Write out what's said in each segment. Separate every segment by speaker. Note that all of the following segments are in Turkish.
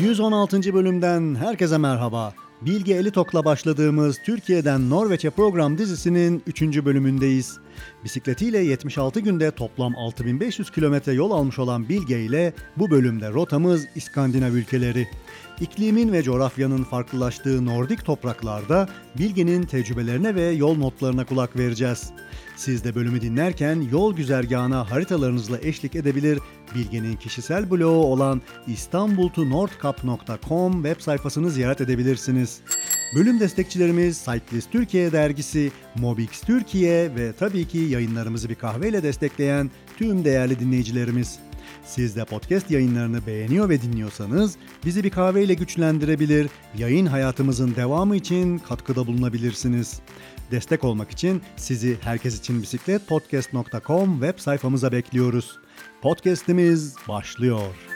Speaker 1: 116. bölümden herkese merhaba. Bilge Elitok'la başladığımız Türkiye'den Norveç'e program dizisinin 3. bölümündeyiz. Bisikletiyle 76 günde toplam 6500 kilometre yol almış olan Bilge ile bu bölümde rotamız İskandinav ülkeleri. İklimin ve coğrafyanın farklılaştığı Nordik topraklarda Bilge'nin tecrübelerine ve yol notlarına kulak vereceğiz. Siz de bölümü dinlerken yol güzergahına haritalarınızla eşlik edebilir, Bilge'nin kişisel bloğu olan istanbultonordcup.com web sayfasını ziyaret edebilirsiniz. Bölüm destekçilerimiz Cyclist Türkiye dergisi, Mobix Türkiye ve tabii ki yayınlarımızı bir kahveyle destekleyen tüm değerli dinleyicilerimiz. Siz de podcast yayınlarını beğeniyor ve dinliyorsanız bizi bir kahveyle güçlendirebilir, yayın hayatımızın devamı için katkıda bulunabilirsiniz. Destek olmak için sizi Herkes için Bisiklet Podcast.com web sayfamıza bekliyoruz. Podcast'imiz başlıyor.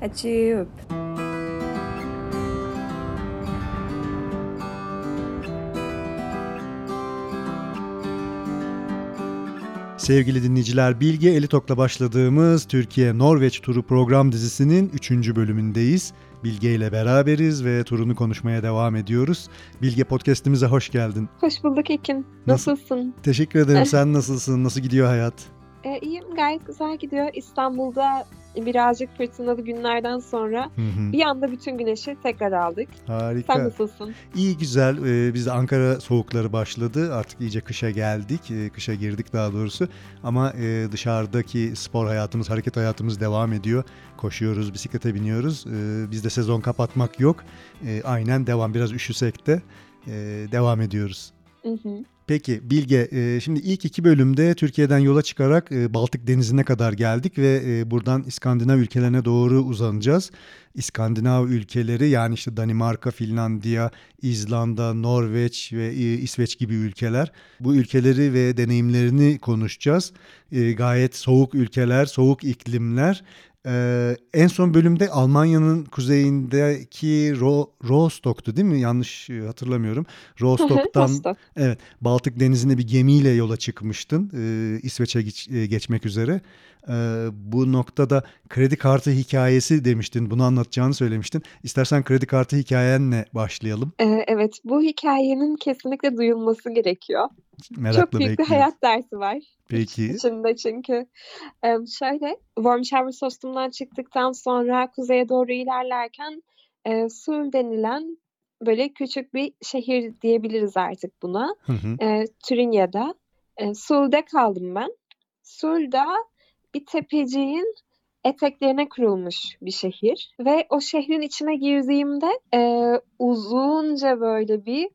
Speaker 2: Att ge upp.
Speaker 1: Sevgili dinleyiciler, Bilge Elitok'la başladığımız Türkiye-Norveç turu program dizisinin 3. bölümündeyiz. Bilge ile beraberiz ve turunu konuşmaya devam ediyoruz. Bilge podcast'imize hoş geldin.
Speaker 3: Hoş bulduk Ekin.
Speaker 1: Nasıl-
Speaker 3: Nasılsın?
Speaker 1: Teşekkür ederim. Sen nasılsın? Nasıl gidiyor hayat?
Speaker 3: Ee, iyiyim gayet güzel gidiyor. İstanbul'da birazcık fırtınalı günlerden sonra
Speaker 1: Hı hı.
Speaker 3: bir anda bütün güneşi tekrar aldık.
Speaker 1: Harika.
Speaker 3: Sen nasılsın?
Speaker 1: İyi güzel. Ee, biz de Ankara soğukları başladı. Artık iyice kışa geldik. Ee, kışa girdik daha doğrusu. Ama e, dışarıdaki spor hayatımız, hareket hayatımız devam ediyor. Koşuyoruz, bisiklete biniyoruz. Ee, bizde sezon kapatmak yok. Ee, aynen devam. Biraz üşüsek de e, devam ediyoruz.
Speaker 3: Hı hı.
Speaker 1: Peki Bilge, e, şimdi ilk iki bölümde Türkiye'den yola çıkarak e, Baltık Denizi'ne kadar geldik ve e, buradan İskandinav ülkelerine doğru uzanacağız. İskandinav ülkeleri yani işte Danimarka, Finlandiya, İzlanda, Norveç ve İsveç gibi ülkeler. Bu ülkeleri ve deneyimlerini konuşacağız. Gayet soğuk ülkeler, soğuk iklimler. Ee, en son bölümde Almanya'nın kuzeyindeki Ro Rostock'tu değil mi? Yanlış e, hatırlamıyorum. Rostock'tan
Speaker 3: Rostock.
Speaker 1: Evet, Baltık Denizi'ne bir gemiyle yola çıkmıştın e, İsveç'e geç- e, geçmek üzere. E, bu noktada kredi kartı hikayesi demiştin, bunu anlatacağını söylemiştin. İstersen kredi kartı hikayenle başlayalım.
Speaker 3: Ee, evet bu hikayenin kesinlikle duyulması gerekiyor.
Speaker 1: Merakla
Speaker 3: Çok büyük bir hayat dersi var.
Speaker 1: Peki.
Speaker 3: içinde çünkü. Ee, şöyle Wormshaven çıktıktan sonra kuzeye doğru ilerlerken e, Sul denilen böyle küçük bir şehir diyebiliriz artık buna.
Speaker 1: Hı hı.
Speaker 3: e, Türinya'da. E, Sul'da kaldım ben. Sul'da bir tepeciğin eteklerine kurulmuş bir şehir. Ve o şehrin içine girdiğimde e, uzunca böyle bir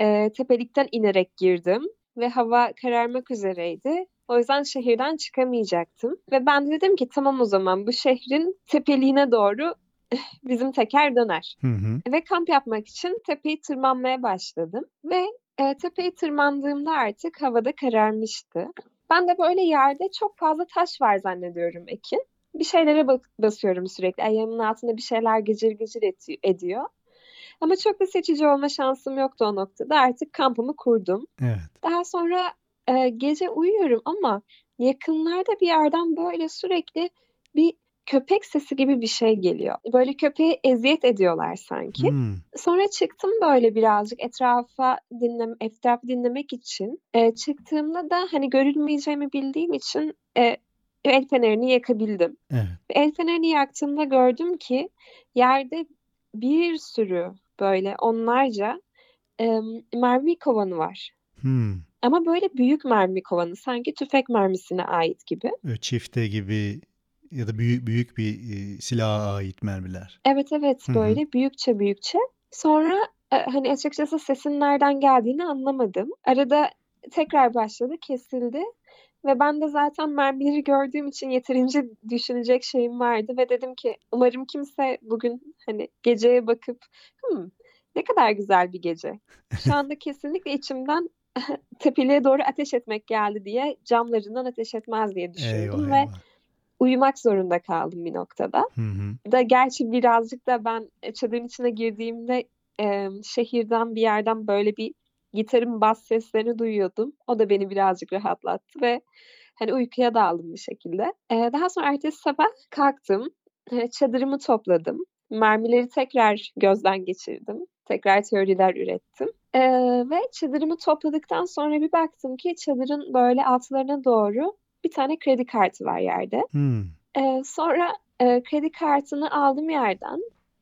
Speaker 3: e, tepelikten inerek girdim. Ve hava kararmak üzereydi. O yüzden şehirden çıkamayacaktım. Ve ben de dedim ki tamam o zaman bu şehrin tepeliğine doğru bizim teker döner.
Speaker 1: Hı hı.
Speaker 3: Ve kamp yapmak için tepeyi tırmanmaya başladım. Ve e, tepeyi tırmandığımda artık havada kararmıştı. Ben de böyle yerde çok fazla taş var zannediyorum Ekin. Bir şeylere basıyorum sürekli. Ayağımın altında bir şeyler gıcır gıcır ediyor. Ama çok da seçici olma şansım yoktu o noktada. Artık kampımı kurdum.
Speaker 1: Evet.
Speaker 3: Daha sonra e, gece uyuyorum ama yakınlarda bir yerden böyle sürekli bir köpek sesi gibi bir şey geliyor. Böyle köpeğe eziyet ediyorlar sanki.
Speaker 1: Hmm.
Speaker 3: Sonra çıktım böyle birazcık etrafa dinlem etrafı dinlemek için. E, çıktığımda da hani görülmeyeceğimi bildiğim için e, el fenerini yakabildim.
Speaker 1: Evet.
Speaker 3: Ve el fenerini yaktığımda gördüm ki yerde bir sürü böyle onlarca e, mermi kovanı var.
Speaker 1: Hmm.
Speaker 3: Ama böyle büyük mermi kovanı sanki tüfek mermisine ait gibi.
Speaker 1: Çifte gibi ya da büyük büyük bir e, silaha ait mermiler.
Speaker 3: Evet evet
Speaker 1: Hı hı.
Speaker 3: böyle büyükçe büyükçe. Sonra e, hani açıkçası sesin nereden geldiğini anlamadım. Arada tekrar başladı, kesildi. Ve ben de zaten mermileri gördüğüm için yeterince düşünecek şeyim vardı ve dedim ki umarım kimse bugün hani geceye bakıp "Hmm, ne kadar güzel bir gece. Şu anda kesinlikle içimden tepeliğe doğru ateş etmek geldi diye camlarından ateş etmez diye düşündüm
Speaker 1: Eyvah
Speaker 3: ve
Speaker 1: eyvah.
Speaker 3: uyumak zorunda kaldım bir noktada.
Speaker 1: Hı hı.
Speaker 3: Da gerçi birazcık da ben e, çadırın içine girdiğimde e, şehirden bir yerden böyle bir gitarın bas seslerini duyuyordum. O da beni birazcık rahatlattı ve hani uykuya daldım bir şekilde. E, daha sonra ertesi sabah kalktım. Çadırımı topladım. Mermileri tekrar gözden geçirdim. Tekrar teoriler ürettim. E, ve çadırımı topladıktan sonra bir baktım ki çadırın böyle altlarına doğru bir tane kredi kartı var yerde.
Speaker 1: Hmm.
Speaker 3: Ee, sonra e, kredi kartını aldım yerden.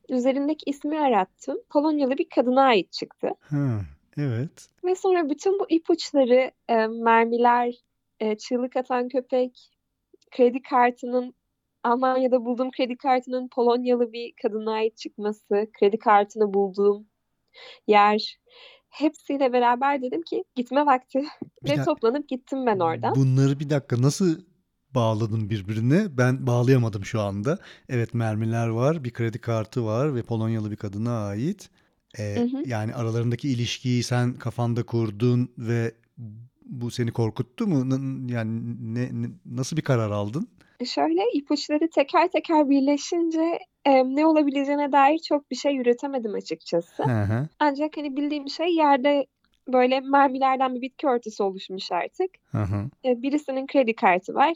Speaker 3: Üzerindeki ismi arattım. Polonyalı bir kadına ait çıktı.
Speaker 1: Ha, evet.
Speaker 3: Ve sonra bütün bu ipuçları, e, mermiler, e, çığlık atan köpek, kredi kartının Almanya'da bulduğum kredi kartının Polonyalı bir kadına ait çıkması, kredi kartını bulduğum yer, hepsiyle beraber dedim ki gitme vakti. Ve toplanıp gittim ben oradan.
Speaker 1: Bunları bir dakika nasıl bağladın birbirine? Ben bağlayamadım şu anda. Evet mermiler var, bir kredi kartı var ve Polonyalı bir kadına ait. Ee,
Speaker 3: Hı hı.
Speaker 1: yani aralarındaki ilişkiyi sen kafanda kurdun ve bu seni korkuttu mu? N- Yani ne, ne- nasıl bir karar aldın?
Speaker 3: Şöyle ipuçları teker teker birleşince e, ne olabileceğine dair çok bir şey üretemedim açıkçası.
Speaker 1: Hı hı.
Speaker 3: Ancak hani bildiğim şey yerde böyle mermilerden bir bitki örtüsü oluşmuş artık.
Speaker 1: Hı hı.
Speaker 3: E, birisinin kredi kartı var.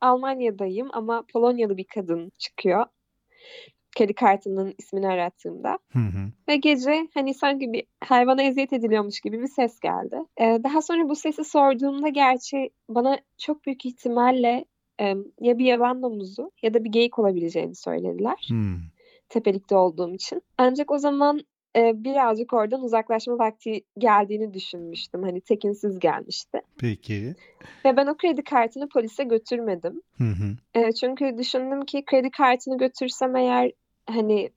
Speaker 3: Almanya'dayım ama Polonyalı bir kadın çıkıyor. Kredi kartının ismini arattığımda.
Speaker 1: Hı hı.
Speaker 3: Ve gece hani sanki bir hayvana eziyet ediliyormuş gibi bir ses geldi. Ee, daha sonra bu sesi sorduğumda gerçi bana çok büyük ihtimalle e, ya bir yaban domuzu ya da bir geyik olabileceğini söylediler.
Speaker 1: Hmm.
Speaker 3: Tepelikte olduğum için. Ancak o zaman e, birazcık oradan uzaklaşma vakti geldiğini düşünmüştüm. Hani tekinsiz gelmişti.
Speaker 1: Peki.
Speaker 3: Ve ben o kredi kartını polise götürmedim.
Speaker 1: Hı hı.
Speaker 3: E, çünkü düşündüm ki kredi kartını götürsem eğer hani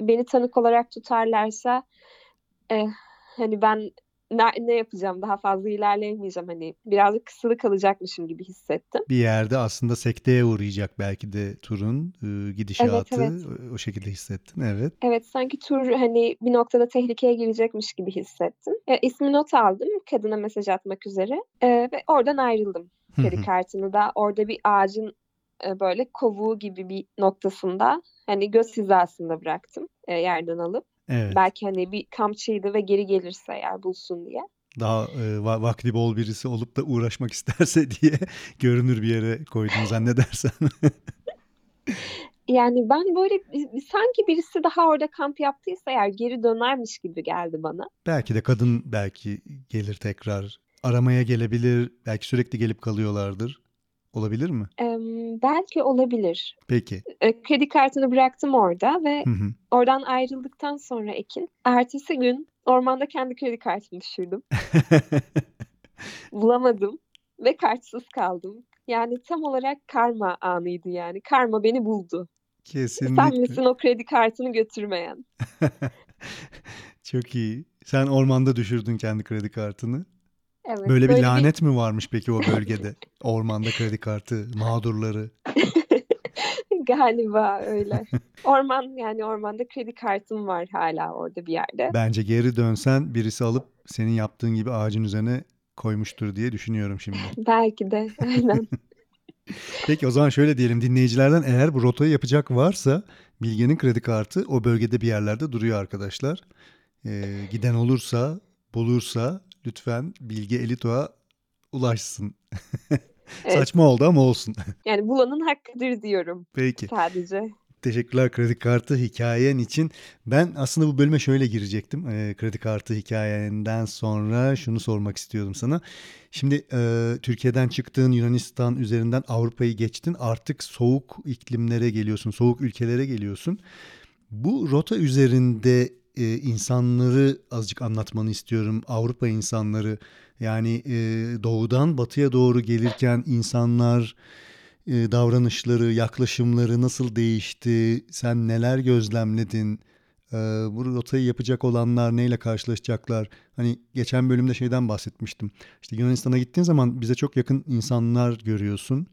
Speaker 3: beni tanık olarak tutarlarsa e, hani ben ne, ne yapacağım daha fazla ilerleyemeyeceğim hani birazcık kısılı kalacakmışım gibi hissettim.
Speaker 1: Bir yerde aslında sekteye uğrayacak belki de turun e, gidişatı
Speaker 3: evet.
Speaker 1: o- o şekilde hissettin. Evet.
Speaker 3: Evet sanki tur hani bir noktada tehlikeye girecekmiş gibi hissettim. E, ismi not aldım kadına mesaj atmak üzere E, ve oradan ayrıldım. Kredi kartını da orada bir ağacın e, böyle kovuğu gibi bir noktasında hani göz hizasında bıraktım e, yerden alıp.
Speaker 1: Evet.
Speaker 3: Belki hani bir kampçıydı ve geri gelirse eğer bulsun diye.
Speaker 1: Daha e, va- vakti bol birisi olup da uğraşmak isterse diye görünür bir yere koydun zannedersem.
Speaker 3: Yani ben böyle sanki birisi daha orada kamp yaptıysa eğer geri dönermiş gibi geldi bana.
Speaker 1: belki de kadın belki gelir tekrar aramaya gelebilir. Belki sürekli gelip kalıyorlardır. Olabilir mi?
Speaker 3: Ee, belki olabilir.
Speaker 1: Peki.
Speaker 3: Ee, kredi kartını bıraktım orada ve
Speaker 1: Hı hı.
Speaker 3: oradan ayrıldıktan sonra Ekin, ertesi gün ormanda kendi kredi kartımı düşürdüm. Bulamadım ve kartsız kaldım. Yani tam olarak karma anıydı yani. Karma beni buldu. Sen
Speaker 1: Kesinlikle.
Speaker 3: misin o kredi kartını götürmeyen?
Speaker 1: Çok iyi. Sen ormanda düşürdün kendi kredi kartını.
Speaker 3: Evet.
Speaker 1: Böyle bir
Speaker 3: böyle
Speaker 1: lanet mi varmış peki o bölgede? Ormanda kredi kartı mağdurları.
Speaker 3: Galiba öyle. Orman yani ormanda kredi kartım var hala orada bir yerde.
Speaker 1: Bence geri dönsen birisi alıp senin yaptığın gibi ağacın üzerine koymuştur diye düşünüyorum şimdi.
Speaker 3: Belki de aynen.
Speaker 1: Peki o zaman şöyle diyelim dinleyicilerden eğer bu rotayı yapacak varsa Bilge'nin kredi kartı o bölgede bir yerlerde duruyor arkadaşlar. Ee, giden olursa bulursa lütfen Bilge Elito'a ulaşsın.
Speaker 3: Evet.
Speaker 1: Saçma oldu ama olsun.
Speaker 3: Yani bulanın hakkıdır diyorum
Speaker 1: Peki.
Speaker 3: sadece.
Speaker 1: Teşekkürler kredi kartı hikayen için. Ben aslında bu bölüme şöyle girecektim. Ee, kredi kartı hikayenden sonra şunu sormak istiyordum sana. Şimdi e, Türkiye'den çıktığın Yunanistan üzerinden Avrupa'yı geçtin. Artık soğuk iklimlere geliyorsun, soğuk ülkelere geliyorsun. Bu rota üzerinde e, insanları azıcık anlatmanı istiyorum. Avrupa insanları yani e, doğudan batıya doğru gelirken insanlar e, davranışları, yaklaşımları nasıl değişti? Sen neler gözlemledin? E, bu rotayı yapacak olanlar neyle karşılaşacaklar? Hani geçen bölümde şeyden bahsetmiştim. İşte Yunanistan'a gittiğin zaman bize çok yakın insanlar görüyorsun.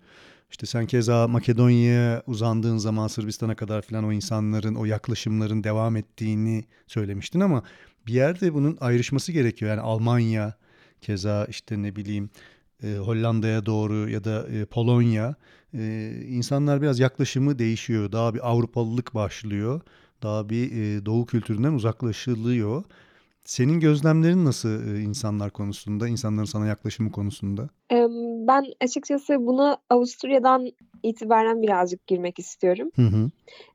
Speaker 1: İşte sen keza Makedonya'ya uzandığın zaman Sırbistan'a kadar filan o insanların, o yaklaşımların devam ettiğini söylemiştin ama bir yerde bunun ayrışması gerekiyor. Yani Almanya keza işte ne bileyim e, Hollanda'ya doğru ya da e, Polonya e, insanlar biraz yaklaşımı değişiyor. Daha bir Avrupalılık başlıyor. Daha bir e, Doğu kültüründen uzaklaşılıyor. Senin gözlemlerin nasıl e, insanlar konusunda, insanların sana yaklaşımı konusunda?
Speaker 3: Ben açıkçası buna Avusturya'dan itibaren birazcık girmek istiyorum.
Speaker 1: Hı hı.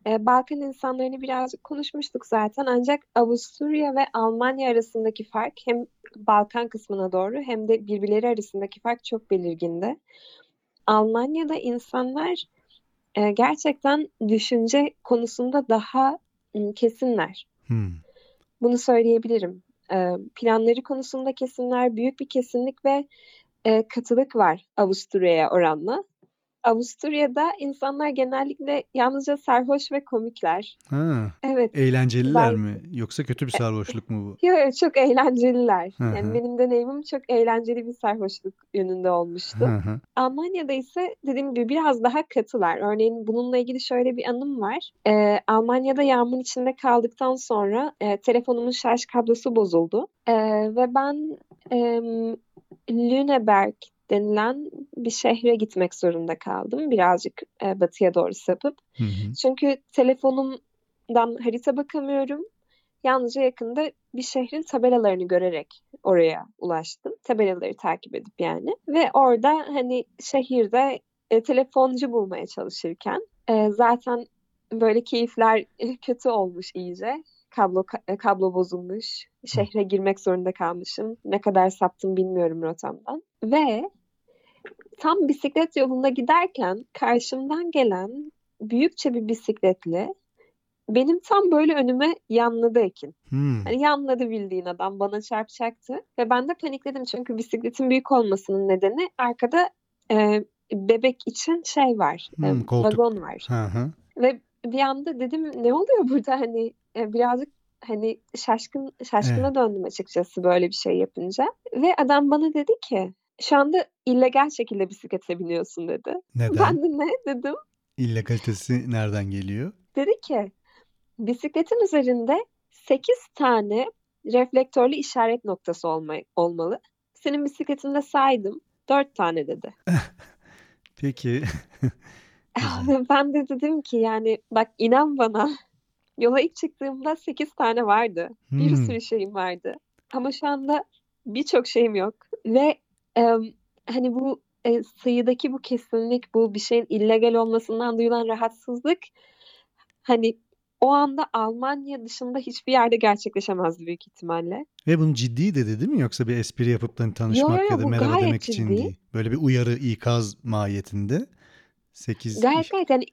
Speaker 3: E, Balkan insanlarını birazcık konuşmuştuk zaten ancak Avusturya ve Almanya arasındaki fark hem Balkan kısmına doğru hem de birbirleri arasındaki fark çok belirgindi. Almanya'da insanlar e, gerçekten düşünce konusunda daha m, kesinler.
Speaker 1: Hı.
Speaker 3: Bunu söyleyebilirim. E, planları konusunda kesinler, büyük bir kesinlik ve e, katılık var Avusturya'ya oranla. Avusturya'da insanlar genellikle yalnızca sarhoş ve komikler.
Speaker 1: Ha,
Speaker 3: Evet.
Speaker 1: eğlenceliler
Speaker 3: Ben
Speaker 1: mi? Yoksa kötü bir sarhoşluk mu
Speaker 3: yo, yo, çok eğlenceliler.
Speaker 1: bu? Hı
Speaker 3: Yani
Speaker 1: hı.
Speaker 3: benim deneyimim çok eğlenceli bir sarhoşluk yönünde olmuştu.
Speaker 1: Hı hı.
Speaker 3: Almanya'da ise dediğim gibi biraz daha katılar. Örneğin bununla ilgili şöyle bir anım var. Ee, Almanya'da yağmurun içinde kaldıktan sonra e, telefonumun şarj kablosu bozuldu. Ee, ve ben em, Lüneburg denilen bir şehre gitmek zorunda kaldım. Birazcık e, batıya doğru sapıp.
Speaker 1: Hı hı.
Speaker 3: Çünkü telefonumdan harita bakamıyorum. Yalnızca yakında bir şehrin tabelalarını görerek oraya ulaştım. Tabelaları takip edip yani. Ve orada hani şehirde e, telefoncu bulmaya çalışırken e, zaten böyle keyifler kötü olmuş iyice. Kablo ka- e, kablo bozulmuş. Şehre girmek zorunda kalmışım. Ne kadar saptım bilmiyorum rotamdan. Ve tam bisiklet yolunda giderken karşımdan gelen büyükçe bir bisikletli benim tam böyle önüme yanladı Ekin.
Speaker 1: Hmm.
Speaker 3: Hani yanladı bildiğin adam bana çarpacaktı. Ve ben de panikledim çünkü bisikletin büyük olmasının nedeni arkada e, bebek için şey var. e,
Speaker 1: Hmm, koltuk.
Speaker 3: vagon var.
Speaker 1: Hı hı.
Speaker 3: Ve bir anda dedim ne oluyor burada hani e, birazcık hani şaşkın şaşkına
Speaker 1: Evet.
Speaker 3: döndüm açıkçası böyle bir şey yapınca. Ve adam bana dedi ki şu anda illegal şekilde bisiklete biniyorsun dedi.
Speaker 1: Neden?
Speaker 3: Ben de ne dedim?
Speaker 1: İllegalitesi nereden geliyor?
Speaker 3: Dedi ki bisikletin üzerinde 8 tane reflektörlü işaret noktası olma, olmalı. Senin bisikletinde saydım 4 tane dedi.
Speaker 1: Peki.
Speaker 3: Ben de dedim ki yani bak inan bana yola ilk çıktığımda 8 tane vardı. Bir
Speaker 1: Hmm.
Speaker 3: sürü şeyim vardı. Ama şu anda birçok şeyim yok. Ve em, hani bu e, sayıdaki bu kesinlik, bu bir şeyin illegal olmasından duyulan rahatsızlık hani o anda Almanya dışında hiçbir yerde gerçekleşemezdi büyük ihtimalle.
Speaker 1: Ve bunu ciddi dedi değil mi? Yoksa bir espri yapıp da hani
Speaker 3: Yo
Speaker 1: tanışmak
Speaker 3: yo
Speaker 1: ya da merhaba demek için
Speaker 3: ciddi.
Speaker 1: değil. Böyle bir uyarı, ikaz mahiyetinde. 8
Speaker 3: Gayet
Speaker 1: iş.
Speaker 3: gayet yani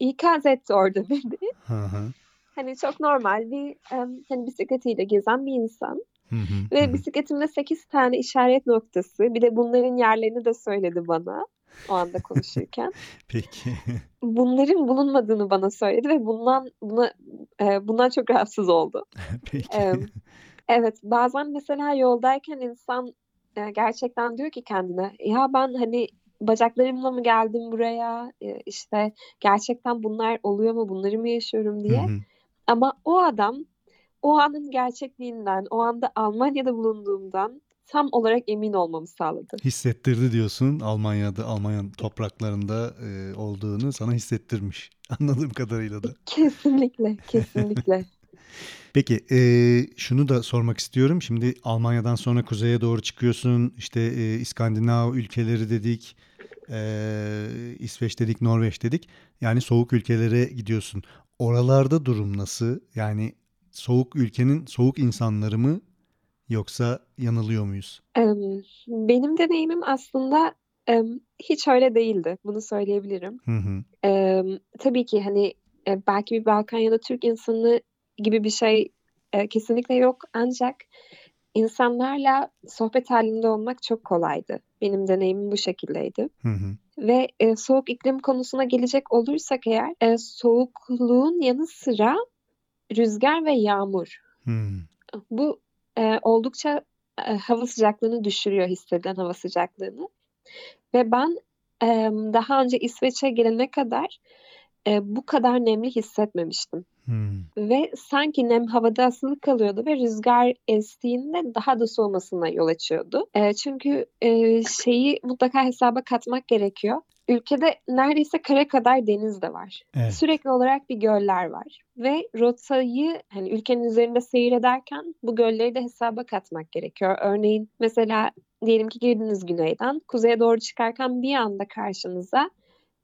Speaker 3: ikaz etti orada beni.
Speaker 1: Hı hı.
Speaker 3: Hani çok normal bir hani bisikletiyle gezen bir insan.
Speaker 1: Hı hı. Hı
Speaker 3: Ve
Speaker 1: hı.
Speaker 3: bisikletimde 8 tane işaret noktası. Bir de bunların yerlerini de söyledi bana o anda konuşurken.
Speaker 1: Peki.
Speaker 3: Bunların bulunmadığını bana söyledi ve bundan buna e, bundan çok rahatsız oldu.
Speaker 1: Peki.
Speaker 3: Em, evet bazen mesela yoldayken insan e, gerçekten diyor ki kendine ya ben hani bacaklarımla mı geldim buraya E, işte gerçekten bunlar oluyor mu bunları mı yaşıyorum
Speaker 1: Hı
Speaker 3: diye.
Speaker 1: hı.
Speaker 3: Ama o adam o anın gerçekliğinden, o anda Almanya'da bulunduğumdan tam olarak emin olmamı sağladı.
Speaker 1: Hissettirdi diyorsun Almanya'da, Almanya topraklarında e, olduğunu sana hissettirmiş. Anladığım kadarıyla da.
Speaker 3: Kesinlikle, kesinlikle.
Speaker 1: Peki e, şunu da sormak istiyorum. Şimdi Almanya'dan sonra kuzeye doğru çıkıyorsun. İşte e, İskandinav ülkeleri dedik. e, İsveç dedik, Norveç dedik. Yani soğuk ülkelere gidiyorsun. Oralarda durum nasıl? Yani soğuk ülkenin soğuk insanları mı yoksa yanılıyor muyuz?
Speaker 3: Benim deneyimim aslında hiç öyle değildi. Bunu söyleyebilirim.
Speaker 1: Hı hı.
Speaker 3: Tabii ki hani e, belki bir Balkan ya da Türk insanı gibi bir şey e, kesinlikle yok. Ancak insanlarla sohbet halinde olmak çok kolaydı. Benim deneyimim bu şekildeydi.
Speaker 1: Hı hı.
Speaker 3: Ve e, soğuk iklim konusuna gelecek olursak eğer e, soğukluğun yanı sıra rüzgar ve yağmur.
Speaker 1: Hı.
Speaker 3: Bu e, oldukça e, hava sıcaklığını düşürüyor hissedilen hava sıcaklığını. Ve ben e, daha önce İsveç'e gelene kadar e, bu kadar nemli hissetmemiştim.
Speaker 1: Hımm.
Speaker 3: Ve sanki nem havada asılı kalıyordu ve rüzgar estiğinde daha da soğumasına yol açıyordu. Eee, çünkü, eee, şeyi mutlaka hesaba katmak gerekiyor. Ülkede neredeyse kara kadar deniz de var.
Speaker 1: Evet.
Speaker 3: Sürekli olarak bir göller var ve rotayı, hani, ülkenin üzerinde seyrederken bu gölleri de hesaba katmak gerekiyor. Örneğin mesela diyelim ki girdiniz güneyden, kuzeye doğru çıkarken bir anda karşınıza,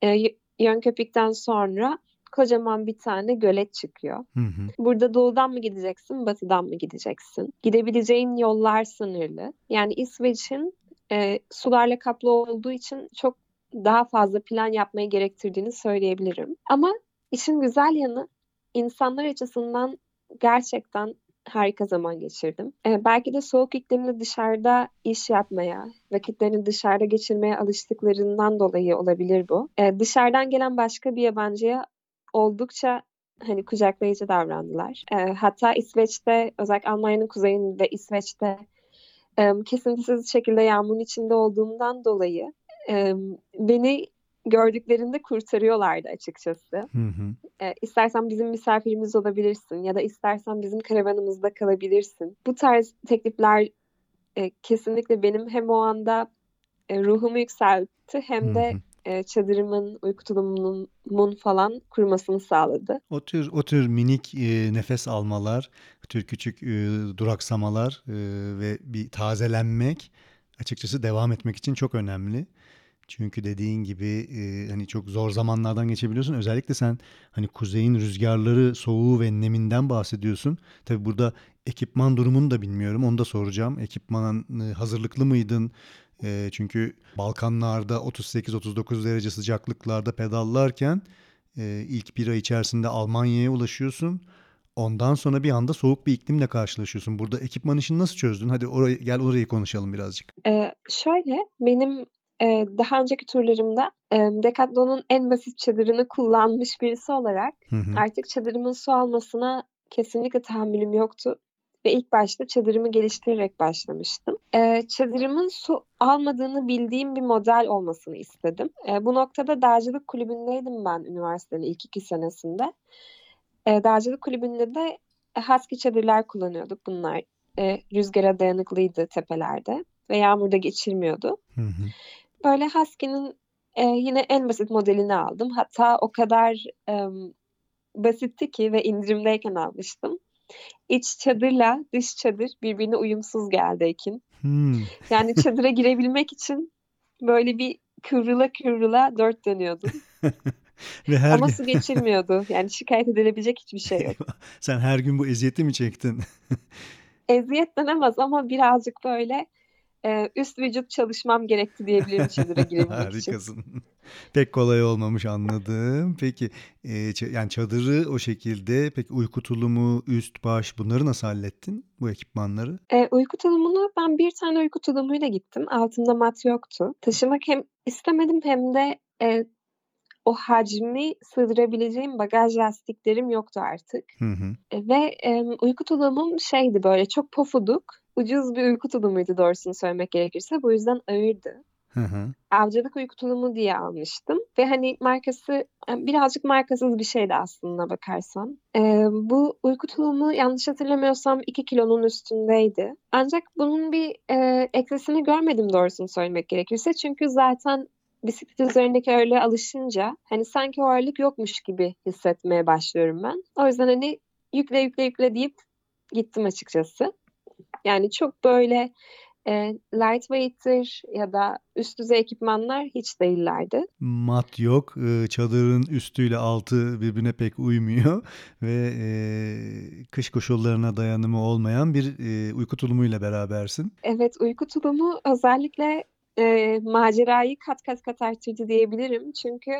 Speaker 3: eee, y Yönköpük'ten sonra kocaman bir tane gölet çıkıyor.
Speaker 1: Hı hı.
Speaker 3: Burada doğudan mı gideceksin, batıdan mı gideceksin? Gidebileceğin yollar sınırlı. Yani İsveç'in, eee, sularla kaplı olduğu için çok daha fazla plan yapmayı gerektirdiğini söyleyebilirim. Ama işin güzel yanı insanlar açısından gerçekten harika zaman geçirdim. Eee, belki de soğuk iklimde dışarıda iş yapmaya, vakitlerini dışarıda geçirmeye alıştıklarından dolayı olabilir bu. Eee, dışarıdan gelen başka bir yabancıya oldukça, hani, kucaklayıcı davrandılar. Eee, hatta İsveç'te, özellikle Almanya'nın kuzeyinde İsveç'te, emm, kesintisiz şekilde yağmurun içinde olduğumdan dolayı, emm, beni gördüklerinde kurtarıyorlardı açıkçası.
Speaker 1: Hı hı.
Speaker 3: Eee, istersen bizim misafirimiz olabilirsin ya da istersen bizim karavanımızda kalabilirsin. Bu tarz teklifler, eee, kesinlikle benim hem o anda, eee, ruhumu yükseltti
Speaker 1: Hı
Speaker 3: hem de,
Speaker 1: hı.
Speaker 3: Eee, çadırımın, uyku tulumumun falan kurumasını sağladı.
Speaker 1: O tür o tür minik, eee, nefes almalar, tür küçük, ııı, duraksamalar, ııı, ve bir tazelenmek açıkçası devam etmek için çok önemli. Çünkü dediğin gibi, eee, hani, çok zor zamanlardan geçebiliyorsun. Özellikle sen, hani, kuzeyin rüzgarları, soğuğu ve neminden bahsediyorsun. Tabii burada ekipman durumunu da bilmiyorum. Onu da soracağım. Ekipmana ııı, hazırlıklı mıydın? Eee, çünkü Balkanlarda 38-39 derece sıcaklıklarda pedallarken, eee, ilk 1 ay içerisinde Almanya'ya ulaşıyorsun. Ondan sonra bir anda soğuk bir iklimle karşılaşıyorsun. Burada ekipman işini nasıl çözdün? Hadi orayı gel orayı konuşalım birazcık.
Speaker 3: Eee, şöyle, benim, eee, daha önceki turlarımda, emm, Decathlon'un en basit çadırını kullanmış birisi olarak
Speaker 1: Hı hı.
Speaker 3: artık çadırımın su almasına kesinlikle tahammülüm yoktu ve ilk başta çadırımı geliştirerek başlamıştım. Eee, çadırımın su almadığını bildiğim bir model olmasını istedim. Eee, bu noktada dağcılık kulübündeydim ben üniversitenin ilk 2 senesinde. Eee, dağcılık kulübünde de husky çadırlar kullanıyorduk. Bunlar, eee, rüzgara dayanıklıydı tepelerde ve yağmur da geçirmiyordu.
Speaker 1: Hı hı.
Speaker 3: Böyle husky'nin, eee, yine en basit modelini aldım. Hatta o kadar, emm, basitti ki ve indirimdeyken almıştım. İç çadırla dış çadır birbirine uyumsuz geldi Ekin.
Speaker 1: Hımm.
Speaker 3: Yani çadıra girebilmek için böyle bir kıvrıla kıvrıla 4 dönüyordum.
Speaker 1: Ve her
Speaker 3: Ama
Speaker 1: gün
Speaker 3: su geçirmiyordu. Yani şikâyet edilebilecek hiçbir şey yok.
Speaker 1: Sen her gün bu eziyeti mi çektin?
Speaker 3: Eziyet denemez ama birazcık böyle, eee, üst vücut çalışmam gerekti diyebilirim çadıra girebilmek için.
Speaker 1: Harikasın. Pek kolay olmamış, anladım. Peki, eee, ça yani çadırı o şekilde, peki uyku tulumu, üst baş bunları nasıl hallettin, bu ekipmanları?
Speaker 3: Eee, uyku tulumunu ben 1 tane uyku tulumuyla gittim. Altımda mat yoktu. Taşımak hem istemedim hem de, eee, o hacmi sığdırabileceğim bagaj lastiklerim yoktu artık.
Speaker 1: Hı hı.
Speaker 3: Ve, emm, uyku tulumum şeydi böyle çok pofuduk, ucuz bir uyku tulumuydu doğrusunu söylemek gerekirse. Bu yüzden ağırdı.
Speaker 1: Hı hı.
Speaker 3: Avcılık uyku tulumu diye almıştım ve, hani, markası, birazcık markasız bir şeydi aslına bakarsan. Eee, bu uyku tulumu yanlış hatırlamıyorsam 2 kilonun üstündeydi. Ancak bunun bir, eee, eklisini görmedim doğrusunu söylemek gerekirse. Çünkü zaten bisiklet üzerindeki ağırlığa alışınca, hani, sanki o ağırlık yokmuş gibi hissetmeye başlıyorum ben. O yüzden, hani, yükle, yükle, yükle deyip gittim açıkçası. Yani çok böyle, eee, lightweight'tir ya da üst düzey ekipmanlar hiç değillerdi.
Speaker 1: Mat yok, ııı, çadırın üstüyle altı birbirine pek uymuyor ve, eee, kış koşullarına dayanımı olmayan bir, eee, uyku tulumuyla berabersin.
Speaker 3: Evet, uyku tulumu özellikle, eee, macerayı kat kat kat arttırdı diyebilirim. Çünkü,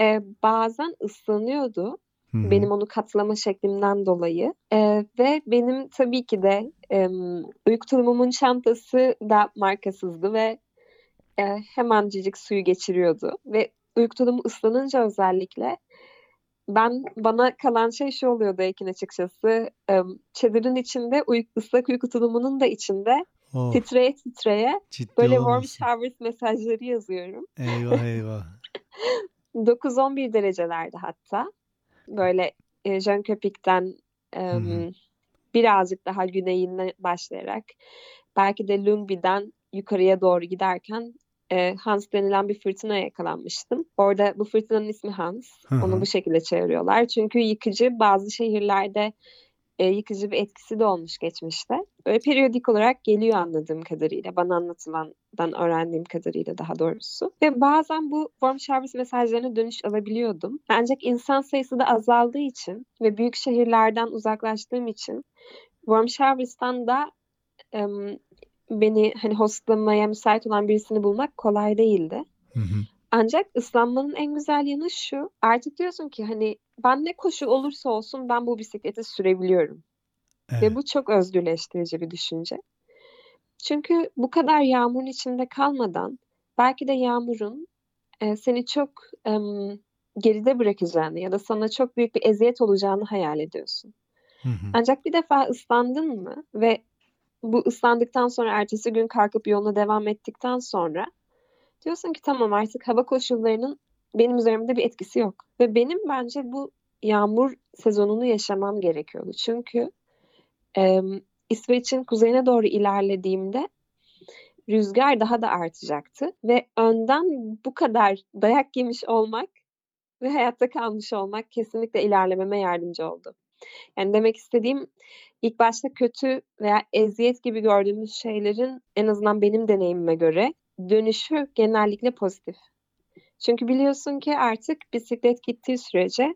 Speaker 3: eee, bazen ıslanıyordu
Speaker 1: Hı hı.
Speaker 3: benim onu katlama şeklimden dolayı, eee, ve benim tabii ki de, emm, uyku tulumumun çantası da markasızdı ve, eee, hemencecik suyu geçiriyordu ve uyku tulumu ıslanınca özellikle ben bana kalan şey şu oluyordu Ekin açıkçası, emm, çadırın içinde uy ıslak uyku tulumunun da içinde
Speaker 1: Of!
Speaker 3: titreye titreye
Speaker 1: Ciddi
Speaker 3: böyle warm showers mesajları yazıyorum.
Speaker 1: Eyvah, eyvah!
Speaker 3: 9-11 derecelerde hatta. Böyle e, Jönköping'den em,
Speaker 1: hı.
Speaker 3: birazcık daha güneyine başlayarak belki de Lundby'den yukarıya doğru giderken e, Hans denilen bir fırtınaya yakalanmıştım. Orada bu fırtınanın ismi Hans.
Speaker 1: Hı
Speaker 3: Onu bu şekilde çeviriyorlar. Çünkü yıkıcı bazı şehirlerde e, yıkıcı bir etkisi de olmuş geçmişte. Böyle periyodik olarak geliyor anladığım kadarıyla. Bana anlatılandan öğrendiğim kadarıyla daha doğrusu. Ve bazen bu form şerbet mesajlarına dönüş alabiliyordum. Ancak insan sayısı da azaldığı için ve büyük şehirlerden uzaklaştığım için Warm Showers'tan da em, beni hani hostlamaya müsait olan birisini bulmak kolay değildi.
Speaker 1: Hı hı.
Speaker 3: Ancak ıslanmanın en güzel yanı şu. Artık diyorsun ki hani ben ne koşul olursa olsun ben bu bisikleti sürebiliyorum.
Speaker 1: Evet.
Speaker 3: Ve bu çok özgürleştirici bir düşünce. Çünkü bu kadar yağmurun içinde kalmadan belki de yağmurun e, seni çok em, geride bırakacağını ya da sana çok büyük bir eziyet olacağını hayal ediyorsun.
Speaker 1: Hı hı.
Speaker 3: Ancak bir defa ıslandın mı ve bu ıslandıktan sonra ertesi gün kalkıp yoluna devam ettikten sonra diyorsun ki tamam artık hava koşullarının benim üzerimde bir etkisi yok. Ve benim bence bu yağmur sezonunu yaşamam gerekiyordu. Çünkü e, İsveç'in kuzeyine doğru ilerlediğimde rüzgar daha da artacaktı. Ve önden bu kadar dayak yemiş olmak ve hayatta kalmış olmak kesinlikle ilerlememe yardımcı oldu. Yani demek istediğim ilk başta kötü veya eziyet gibi gördüğümüz şeylerin en azından benim deneyimime göre dönüşü genellikle pozitif. Çünkü biliyorsun ki artık bisiklet gittiği sürece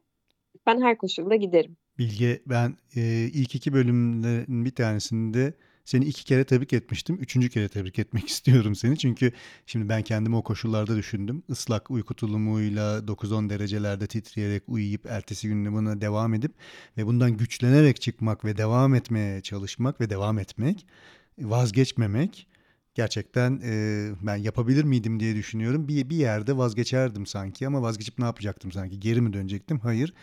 Speaker 3: ben her koşulda giderim.
Speaker 1: Bilge ben e, ilk iki bölümlerin bir tanesinde seni iki kere tebrik etmiştim. Üçüncü kere tebrik etmek istiyorum seni. Çünkü şimdi ben kendimi o koşullarda düşündüm. Islak uyku tulumuyla 9-10 derecelerde titreyerek uyuyup ertesi gününe buna devam edip ve bundan güçlenerek çıkmak ve devam etmeye çalışmak ve devam etmek, vazgeçmemek gerçekten e, ben yapabilir miydim diye düşünüyorum. Bir, bir yerde vazgeçerdim sanki ama vazgeçip ne yapacaktım sanki? Geri mi dönecektim? Hayır.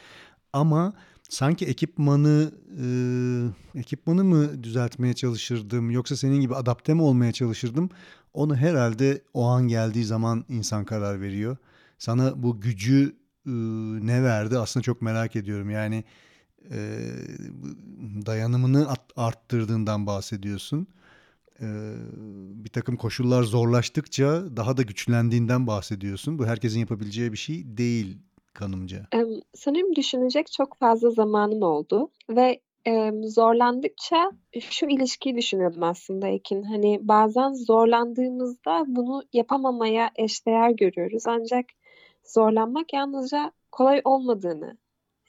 Speaker 1: Ama sanki ekipmanı e, ekipmanı mı düzeltmeye çalışırdım yoksa senin gibi adapte mi olmaya çalışırdım? Onu herhalde o an geldiği zaman insan karar veriyor. Sana bu gücü e, ne verdi aslında çok merak ediyorum. Yani e, dayanımını at- arttırdığından bahsediyorsun. E, bir takım koşullar zorlaştıkça daha da güçlendiğinden bahsediyorsun. Bu herkesin yapabileceği bir şey değil kanımca.
Speaker 3: Sanırım düşünecek çok fazla zamanım oldu ve zorlandıkça şu ilişkiyi düşünüyordum aslında Ekin. Hani bazen zorlandığımızda bunu yapamamaya eşdeğer görüyoruz. Ancak zorlanmak yalnızca kolay olmadığını,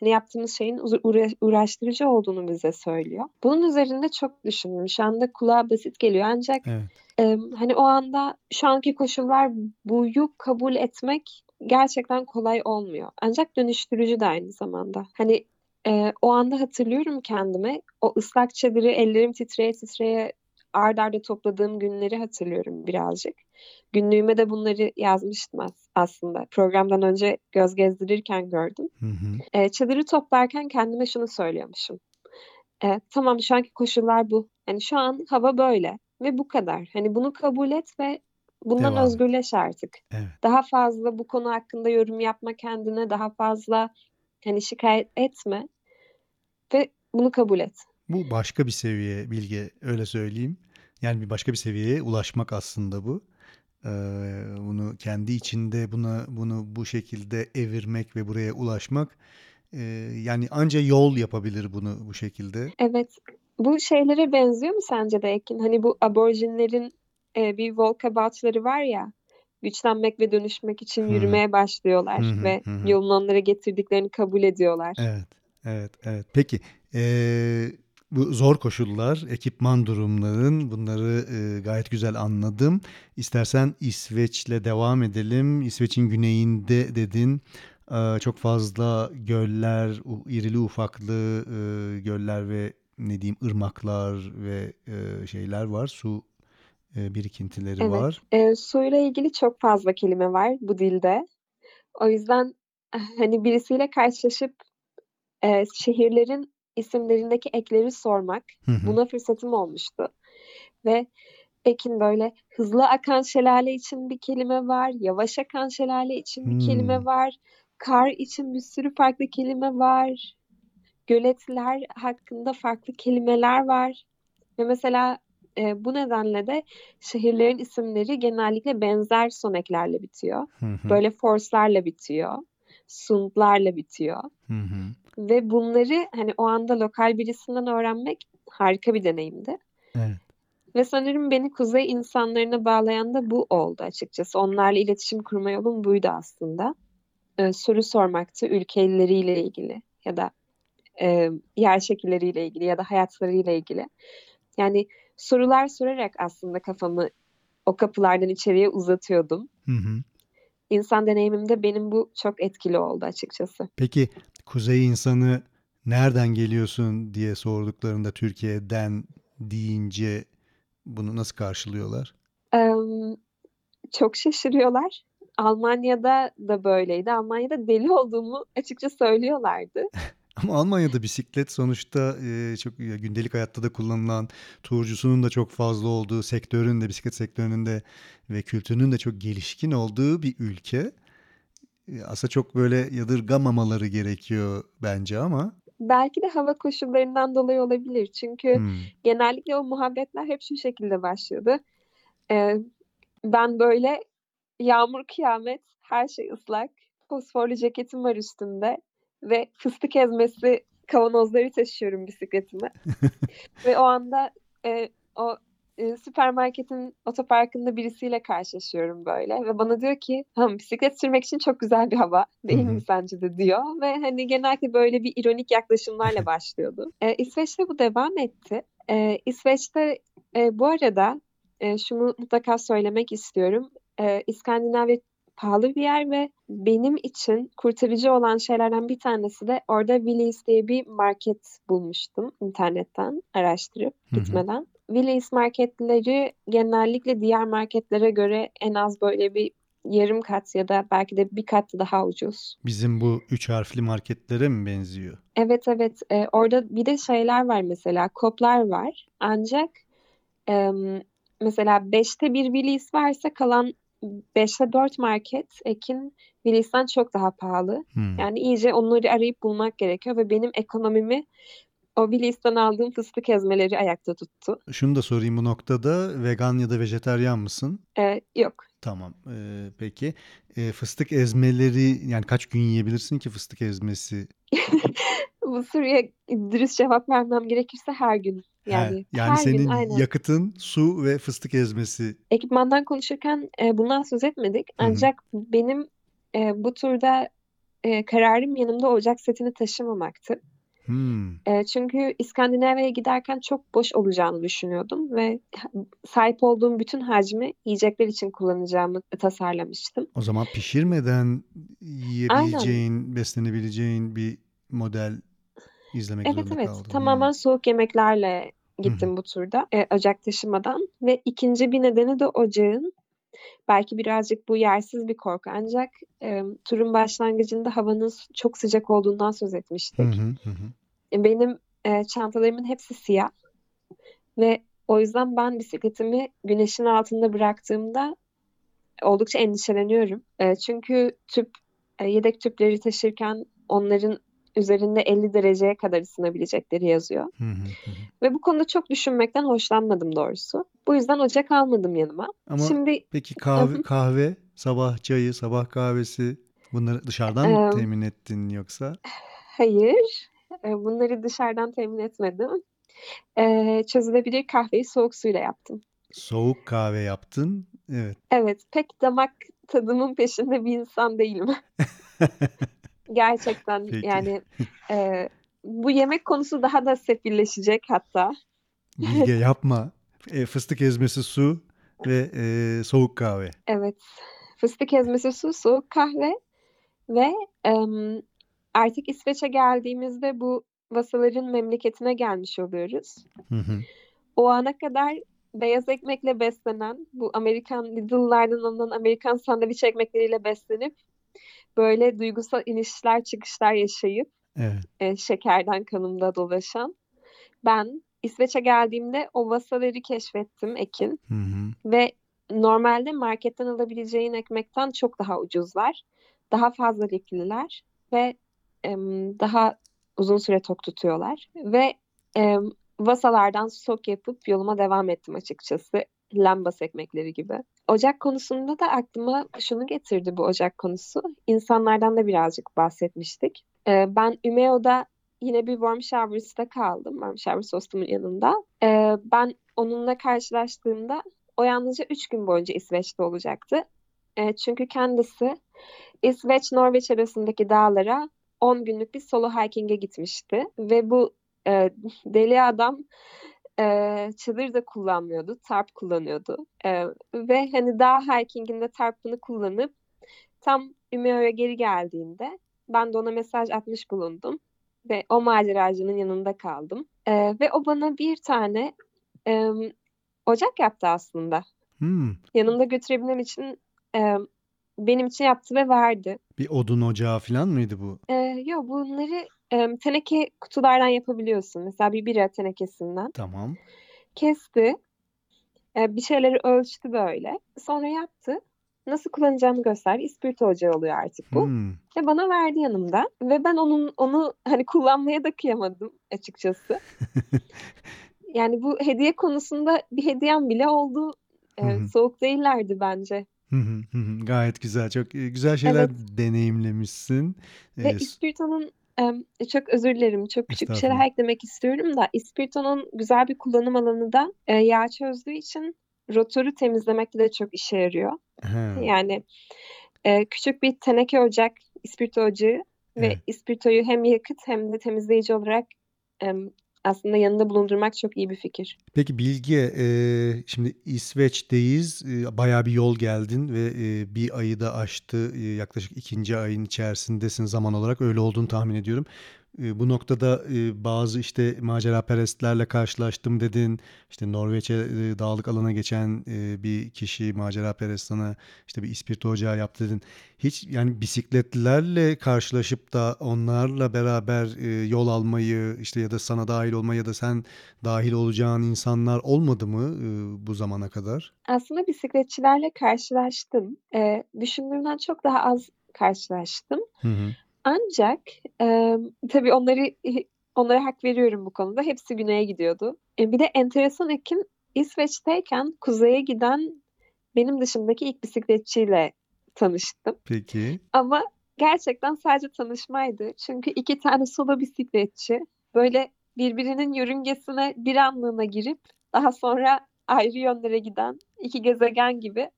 Speaker 3: hani yaptığımız şeyin uğra- uğraştırıcı olduğunu bize söylüyor. Bunun üzerinde çok düşündüm. Şu anda kulağa basit geliyor ancak
Speaker 1: Evet.
Speaker 3: em, hani o anda şu anki koşullar buyu kabul etmek gerçekten kolay olmuyor. Ancak dönüştürücü de aynı zamanda. Hani e, o anda hatırlıyorum kendime o ıslak çadırı ellerim titreye titreye ard arda topladığım günleri hatırlıyorum birazcık. Günlüğüme de bunları yazmıştım as- aslında. Programdan önce göz gezdirirken gördüm.
Speaker 1: Hı hı.
Speaker 3: E, çadırı toplarken kendime şunu söylüyormuşum. E, tamam şu anki koşullar bu. Hani şu an hava böyle ve bu kadar. Hani bunu kabul et ve bundan
Speaker 1: Devam
Speaker 3: özgürleş artık.
Speaker 1: Evet.
Speaker 3: Daha fazla bu konu hakkında yorum yapma kendine, daha fazla hani şikayet etme ve bunu kabul et.
Speaker 1: Bu başka bir seviye Bilge öyle söyleyeyim. Yani bir başka bir seviyeye ulaşmak aslında bu. Ee, bunu kendi içinde buna bunu bu şekilde evirmek ve buraya ulaşmak e, yani anca yol yapabilir bunu bu şekilde.
Speaker 3: Evet, bu şeylere benziyor mu sence de Ekin? Hani bu aborjinlerin e, bir walkaboutları var ya, güçlenmek ve dönüşmek için
Speaker 1: Hı.
Speaker 3: yürümeye başlıyorlar
Speaker 1: hı,
Speaker 3: ve
Speaker 1: hı.
Speaker 3: yolun onlara getirdiklerini kabul ediyorlar.
Speaker 1: Evet, evet, evet. Peki, eee, bu zor koşullar, ekipman durumların bunları e, gayet güzel anladım. İstersen İsveç'le devam edelim. İsveç'in güneyinde dedin. Ee, çok fazla göller, irili ufaklı e, göller ve ne diyeyim ırmaklar ve e, şeyler var. Su e, birikintileri
Speaker 3: Evet,
Speaker 1: var.
Speaker 3: e, suyla ilgili çok fazla kelime var bu dilde. O yüzden eh, hani birisiyle karşılaşıp e, şehirlerin isimlerindeki ekleri sormak
Speaker 1: Hı hı.
Speaker 3: buna fırsatım olmuştu. Ve Ekin böyle hızlı akan şelale için bir kelime var, yavaş akan şelale için bir kelime
Speaker 1: Hmm.
Speaker 3: var, kar için bir sürü farklı kelime var. göletler hakkında farklı kelimeler var. Ve mesela e, bu nedenle de şehirlerin isimleri genellikle benzer soneklerle bitiyor.
Speaker 1: Hı hı.
Speaker 3: Böyle forslarla bitiyor. Sundlarla bitiyor.
Speaker 1: Hı hı.
Speaker 3: Ve bunları hani o anda lokal birisinden öğrenmek harika bir deneyimdi.
Speaker 1: Evet.
Speaker 3: Ve sanırım beni kuzey insanlarına bağlayan da bu oldu açıkçası. Onlarla iletişim kurma yolum buydu aslında. Ee, soru sormaktı ülkeleriyle ilgili ya da e, yer şekilleriyle ilgili ya da hayatlarıyla ilgili. Yani sorular sorarak aslında kafamı o kapılardan içeriye uzatıyordum.
Speaker 1: Hı hı.
Speaker 3: İnsan deneyimimde benim bu çok etkili oldu açıkçası.
Speaker 1: Peki kuzey insanı nereden geliyorsun diye sorduklarında Türkiye'den deyince bunu nasıl karşılıyorlar?
Speaker 3: Ee, çok şaşırıyorlar. Almanya'da da böyleydi. Almanya'da deli olduğumu açıkça söylüyorlardı.
Speaker 1: Ama Almanya'da bisiklet sonuçta e, çok gündelik hayatta da kullanılan, turcusunun da çok fazla olduğu, sektörün de bisiklet sektörünün de ve kültürünün de çok gelişkin olduğu bir ülke. E, Aslında çok böyle yadırgamamaları gerekiyor bence ama.
Speaker 3: Belki de hava koşullarından dolayı olabilir. Çünkü
Speaker 1: Hmm.
Speaker 3: genellikle o muhabbetler hep şu şekilde başlıyordu. Ee, ben böyle yağmur kıyamet, her şey ıslak, fosforlu ceketim var üstümde ve fıstık ezmesi kavanozları taşıyorum bisikletime. ve o anda e, o e, süpermarketin otoparkında birisiyle karşılaşıyorum böyle ve bana diyor ki "Hım, bisiklet sürmek için çok güzel bir hava değil mi sence de diyor ve hani genellikle böyle bir ironik yaklaşımlarla başlıyordu. E, İsveç'te bu devam etti. E, İsveç'te e, bu arada e, şunu mutlaka söylemek istiyorum. E, İskandinavya pahalı bir yer ve benim için kurtarıcı olan şeylerden bir tanesi de orada Willys diye bir market bulmuştum internetten araştırıp gitmeden. Willys marketleri genellikle diğer marketlere göre en az böyle bir yarım kat ya da belki de bir kat daha ucuz.
Speaker 1: Bizim bu üç harfli marketlere mi benziyor?
Speaker 3: Evet evet e, orada bir de şeyler var mesela koplar var ancak em, mesela 5'te bir Willys varsa kalan 5'te 4 market Ekin Willys'ten çok daha pahalı.
Speaker 1: Hmm.
Speaker 3: Yani iyice onları arayıp bulmak gerekiyor ve benim ekonomimi o Willys'ten aldığım fıstık ezmeleri ayakta tuttu.
Speaker 1: Şunu da sorayım bu noktada. Vegan ya da vejeteryan mısın?
Speaker 3: E, yok
Speaker 1: Tamam. Ee, peki. Ee, fıstık ezmeleri yani kaç gün yiyebilirsin ki fıstık ezmesi?
Speaker 3: bu soruya dürüst cevap vermem gerekirse her gün.
Speaker 1: He,
Speaker 3: Yani
Speaker 1: yani
Speaker 3: her
Speaker 1: senin
Speaker 3: gün aynen.
Speaker 1: yakıtın su ve fıstık ezmesi.
Speaker 3: Ekipmandan konuşurken e, bundan söz etmedik. Ancak benim e, bu turda e, kararım yanımda ocak setini taşımamaktı.
Speaker 1: Hmm.
Speaker 3: E, çünkü İskandinavya'ya giderken çok boş olacağını düşünüyordum ve sahip olduğum bütün hacmi yiyecekler için kullanacağımı tasarlamıştım.
Speaker 1: O zaman pişirmeden
Speaker 3: Aynen.
Speaker 1: yiyebileceğin, beslenebileceğin bir model izlemek
Speaker 3: Evet
Speaker 1: zorunda
Speaker 3: evet
Speaker 1: kaldın. Hmm.
Speaker 3: tamamen soğuk yemeklerle gittim bu turda e, ocak taşımadan ve ikinci bir nedeni de ocağın belki birazcık bu yersiz bir korku ancak e, turun başlangıcında havanın çok sıcak olduğundan söz etmiştik.
Speaker 1: hı, hı hı.
Speaker 3: E, Benim e, çantalarımın hepsi siyah ve o yüzden ben bisikletimi güneşin altında bıraktığımda oldukça endişeleniyorum. E, çünkü tüp e, yedek tüpleri taşırken onların üzerinde 50 dereceye kadar ısınabilecekleri yazıyor.
Speaker 1: Hı hı, hı.
Speaker 3: Ve bu konuda çok düşünmekten hoşlanmadım doğrusu. Bu yüzden ocak almadım yanıma.
Speaker 1: Ama
Speaker 3: Şimdi
Speaker 1: peki kahve, kahve, sabah çayı, sabah kahvesi bunları dışarıdan mı temin ettin yoksa?
Speaker 3: hayır, e, bunları dışarıdan temin etmedim. E, çözülebilir kahveyi soğuk suyla yaptım.
Speaker 1: Soğuk kahve yaptın. Evet.
Speaker 3: Evet, pek damak tadımın peşinde bir insan değilim. Gerçekten
Speaker 1: Peki.
Speaker 3: yani e, bu yemek konusu daha da sefilleşecek hatta.
Speaker 1: Bilge yapma. E, fıstık ezmesi su ve e, soğuk kahve.
Speaker 3: Evet, fıstık ezmesi su, soğuk kahve ve em, artık İsveç'e geldiğimizde bu vasaların memleketine gelmiş oluyoruz.
Speaker 1: Hı hı.
Speaker 3: O ana kadar beyaz ekmekle beslenen, bu Amerikan Lidl'lardan alınan Amerikan sandviç ekmekleriyle beslenip böyle duygusal inişler çıkışlar yaşayıp
Speaker 1: Evet.
Speaker 3: e, şekerden kanımda dolaşan ben İsveç'e geldiğimde o vasaları keşfettim Ekin
Speaker 1: Hı hı.
Speaker 3: ve normalde marketten alabileceğin ekmekten çok daha ucuzlar. Daha fazla lifliler ve em, daha uzun süre tok tutuyorlar ve e, vasalardan sok yapıp yoluma devam ettim açıkçası. Lambas ekmekleri gibi. Ocak konusunda da aklıma şunu getirdi bu ocak konusu. İnsanlardan da birazcık bahsetmiştik. Ee, ben Ümeo'da yine bir warm showers'ta kaldım. Warm shower sostumun yanında. Ee, ben onunla karşılaştığımda o yalnızca 3 gün boyunca İsveç'te olacaktı. Ee, çünkü kendisi İsveç-Norveç arasındaki dağlara 10 günlük bir solo hiking'e gitmişti. Ve bu e, deli adam e, çadır da kullanmıyordu, tarp kullanıyordu. E, ve hani dağ hikinginde tarpını kullanıp tam Ümeo'ya geri geldiğinde ben de ona mesaj atmış bulundum. Ve o maceracının yanında kaldım. E, ve o bana bir tane e, ocak yaptı aslında.
Speaker 1: Hmm.
Speaker 3: Yanımda götürebilmem için e, benim için yaptı ve verdi.
Speaker 1: Bir odun ocağı falan mıydı bu?
Speaker 3: E, yok bunları e, teneke kutulardan yapabiliyorsun. Mesela bir bira tenekesinden.
Speaker 1: Tamam.
Speaker 3: Kesti. E, bir şeyleri ölçtü böyle. Sonra yaptı. Nasıl kullanacağımı gösterdi. İspirto ocağı oluyor artık bu.
Speaker 1: Hmm.
Speaker 3: Ve bana verdi yanımda. Ve ben onun onu hani kullanmaya da kıyamadım açıkçası. yani bu hediye konusunda bir hediyem bile oldu. E, soğuk değillerdi bence.
Speaker 1: Hı hı, hı hı. Gayet güzel. Çok e, güzel şeyler
Speaker 3: Evet.
Speaker 1: deneyimlemişsin.
Speaker 3: Ve
Speaker 1: Ee, s-
Speaker 3: İspirto'nun em, çok özür dilerim çok küçük bir şeyler
Speaker 1: Estağfurullah.
Speaker 3: eklemek istiyorum da İspirto'nun güzel bir kullanım alanı da e, yağ çözdüğü için rotoru temizlemekte de çok işe yarıyor.
Speaker 1: he,
Speaker 3: Yani e, küçük bir teneke ocak, ispirto ocağı ve
Speaker 1: evet.
Speaker 3: ispirtoyu hem yakıt hem de temizleyici olarak aslında yanında bulundurmak çok iyi bir fikir.
Speaker 1: Peki Bilge, e, şimdi İsveç'teyiz. E, bayağı bir yol geldin ve e, bir ayı da aştı. E, yaklaşık ikinci ayın içerisindesin zaman olarak. Öyle olduğunu tahmin ediyorum. E, bu noktada e, bazı işte maceraperestlerle karşılaştım dedin. İşte Norveç'e e, dağlık alana geçen e, bir kişi maceraperest sana işte bir ispirto ocağı yaptı dedin. Hiç yani bisikletlilerle karşılaşıp da onlarla beraber yol almayı işte ya da sana dahil olmayı ya da sen dahil olacağın insanlar olmadı mı bu zamana kadar?
Speaker 3: Aslında bisikletçilerle karşılaştım. E, düşündüğümden çok daha az karşılaştım.
Speaker 1: Hı hı.
Speaker 3: Ancak e, tabii onları onlara hak veriyorum bu konuda. Hepsi güneye gidiyordu. E, bir de enteresan Ekin İsveç'teyken kuzeye giden benim dışımdaki ilk bisikletçiyle tanıştım.
Speaker 1: Peki.
Speaker 3: Ama gerçekten sadece tanışmaydı. Çünkü iki tane solo bisikletçi böyle birbirinin yörüngesine bir anlığına girip daha sonra ayrı yönlere giden iki gezegen gibi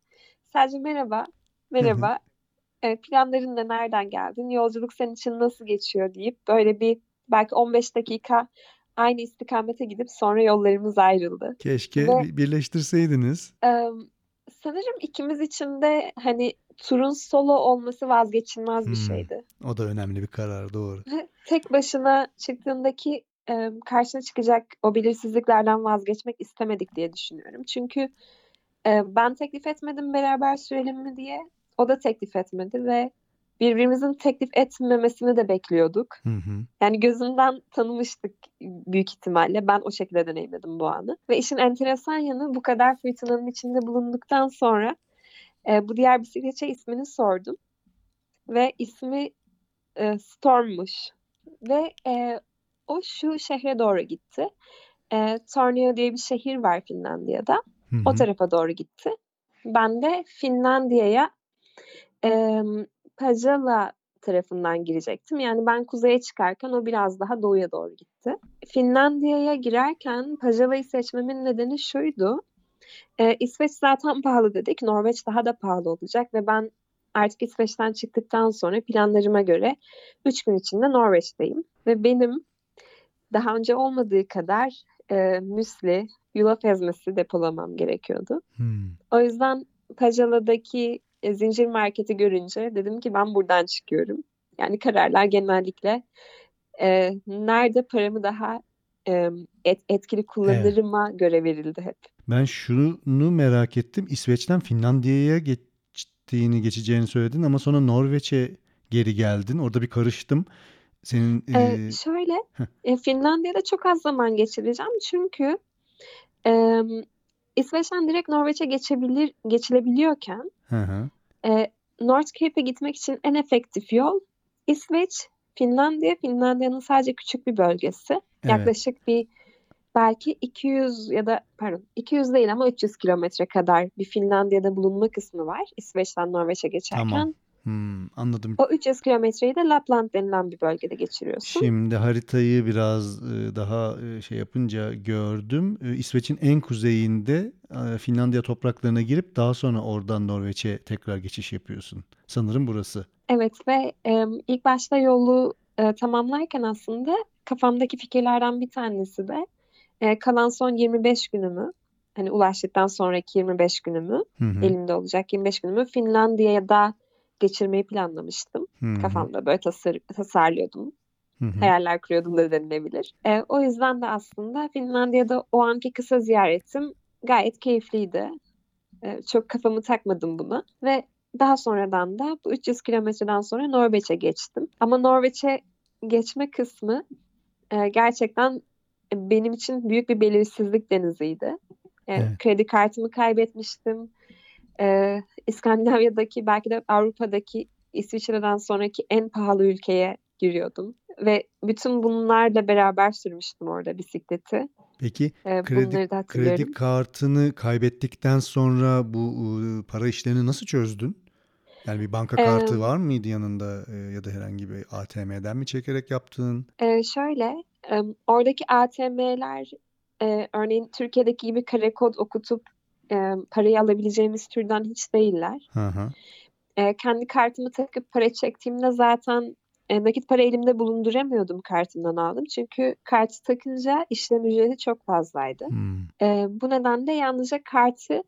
Speaker 3: sadece merhaba, merhaba, e, planların ne, nereden geldin, yolculuk senin için nasıl geçiyor deyip böyle bir belki 15 dakika aynı istikamete gidip sonra yollarımız ayrıldı.
Speaker 1: Keşke
Speaker 3: Ve
Speaker 1: bir- birleştirseydiniz.
Speaker 3: e, sanırım ikimiz için de hani turun solo olması vazgeçilmez bir
Speaker 1: Hmm.
Speaker 3: şeydi.
Speaker 1: O da önemli bir karar, doğru.
Speaker 3: Tek başına çıktığındaki e, karşına çıkacak o belirsizliklerden vazgeçmek istemedik diye düşünüyorum. Çünkü e, ben teklif etmedim beraber sürelim mi diye. O da teklif etmedi ve birbirimizin teklif etmemesini de bekliyorduk.
Speaker 1: Hı hı.
Speaker 3: Yani gözünden tanımıştık büyük ihtimalle. Ben o şekilde deneyimledim bu anı. Ve işin enteresan yanı bu kadar fırtınanın içinde bulunduktan sonra e, bu diğer bisikletçi ismini sordum. Ve ismi e, Storm'muş. Ve e, o şu şehre doğru gitti. E, Tornio diye bir şehir var Finlandiya'da.
Speaker 1: Hı
Speaker 3: O
Speaker 1: hı.
Speaker 3: tarafa doğru gitti. Ben de Finlandiya'ya e, Pajala tarafından girecektim. Yani ben kuzeye çıkarken o biraz daha doğuya doğru gitti. Finlandiya'ya girerken Pajala'yı seçmemin nedeni şuydu. E, İsveç zaten pahalı dedik. Norveç daha da pahalı olacak ve ben artık İsveç'ten çıktıktan sonra planlarıma göre 3 gün içinde Norveç'teyim. Ve benim daha önce olmadığı kadar e, müsli, yulaf ezmesi depolamam gerekiyordu.
Speaker 1: Hmm.
Speaker 3: O yüzden Pajala'daki e, zincir marketi görünce dedim ki ben buradan çıkıyorum. Yani kararlar genellikle e, nerede paramı daha e, et, etkili
Speaker 1: Evet.
Speaker 3: kullanırıma göre verildi hep.
Speaker 1: Ben şunu merak ettim. İsveç'ten Finlandiya'ya geçtiğini, geçeceğini söyledin ama sonra Norveç'e geri geldin. Orada bir karıştım. Senin
Speaker 3: E,
Speaker 1: e,
Speaker 3: şöyle, e, Finlandiya'da çok az zaman geçireceğim çünkü e, İsveç'ten direkt Norveç'e geçebilir, geçilebiliyorken
Speaker 1: hı hı.
Speaker 3: e, North Cape'e gitmek için en efektif yol İsveç, Finlandiya, Finlandiya'nın sadece küçük bir bölgesi.
Speaker 1: Evet.
Speaker 3: Yaklaşık bir belki 200 ya da pardon 200 değil ama 300 kilometre kadar bir Finlandiya'da bulunma kısmı var. İsveç'ten Norveç'e geçerken.
Speaker 1: Tamam. Hmm, anladım.
Speaker 3: O 300 kilometreyi de Lapland denilen bir bölgede geçiriyorsun.
Speaker 1: Şimdi haritayı biraz e, daha e, şey yapınca gördüm. E, İsveç'in en kuzeyinde Finlandiya topraklarına girip daha sonra oradan Norveç'e tekrar geçiş yapıyorsun. Sanırım burası.
Speaker 3: Evet ve ilk başta yolu tamamlarken aslında kafamdaki fikirlerden bir tanesi de kalan son 25 günümü hani ulaştıktan sonraki 25 günümü
Speaker 1: Hı hı.
Speaker 3: elimde olacak 25 günümü Finlandiya'da geçirmeyi planlamıştım.
Speaker 1: Hı.
Speaker 3: Kafamda böyle tasar tasarlıyordum.
Speaker 1: Hı hı.
Speaker 3: Hayaller kuruyordum da denilebilir. E, o yüzden de aslında Finlandiya'da o anki kısa ziyaretim gayet keyifliydi. E, çok kafamı takmadım buna ve daha sonradan da bu 300 kilometreden sonra Norveç'e geçtim. Ama Norveç'e geçme kısmı e, gerçekten benim için büyük bir belirsizlik deniziydi. E,
Speaker 1: Evet.
Speaker 3: Kredi kartımı kaybetmiştim. E, İskandinavya'daki belki de Avrupa'daki İsviçre'den sonraki en pahalı ülkeye giriyordum. Ve bütün bunlarla beraber sürmüştüm orada bisikleti.
Speaker 1: Peki
Speaker 3: E,
Speaker 1: kredi kredi kartını kaybettikten sonra bu e, para işlerini nasıl çözdün? Yani bir banka kartı var mıydı yanında e, ya da herhangi bir ATM'den mi çekerek yaptın?
Speaker 3: e, şöyle, e, oradaki ATM'ler e, örneğin Türkiye'deki gibi kare kod okutup e, parayı alabileceğimiz türden hiç değiller.
Speaker 1: Hı hı.
Speaker 3: E, kendi kartımı takıp para çektiğimde zaten e, nakit para elimde bulunduramıyordum kartımdan aldım. Çünkü kartı takınca işlem ücreti çok fazlaydı.
Speaker 1: Hmm.
Speaker 3: E, bu nedenle yalnızca kartı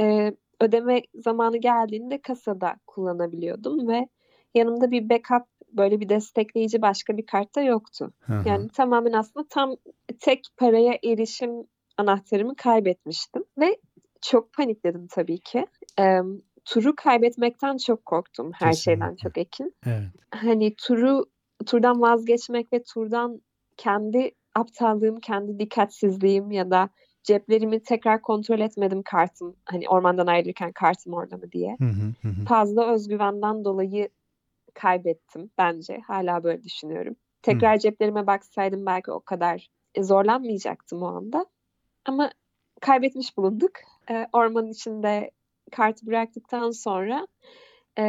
Speaker 3: e, ödeme zamanı geldiğinde kasada kullanabiliyordum ve yanımda bir backup böyle bir destekleyici başka bir kart da yoktu.
Speaker 1: Hı hı.
Speaker 3: Yani tamamen aslında tam tek paraya erişim anahtarımı kaybetmiştim ve çok panikledim tabii ki. E, turu kaybetmekten çok korktum her şeyden
Speaker 1: Kesinlikle.
Speaker 3: çok Ekin.
Speaker 1: Evet.
Speaker 3: Hani turu turdan vazgeçmek ve turdan kendi aptallığım, kendi dikkatsizliğim ya da ceplerimi tekrar kontrol etmedim kartım. Hani ormandan ayrılırken kartım orada mı diye.
Speaker 1: Hı hı hı hı.
Speaker 3: Fazla özgüvenden dolayı kaybettim bence. Hala böyle düşünüyorum. Tekrar ceplerime baksaydım belki o kadar e, zorlanmayacaktım o anda. Ama kaybetmiş bulunduk. Ee, ormanın içinde kartı bıraktıktan sonra e,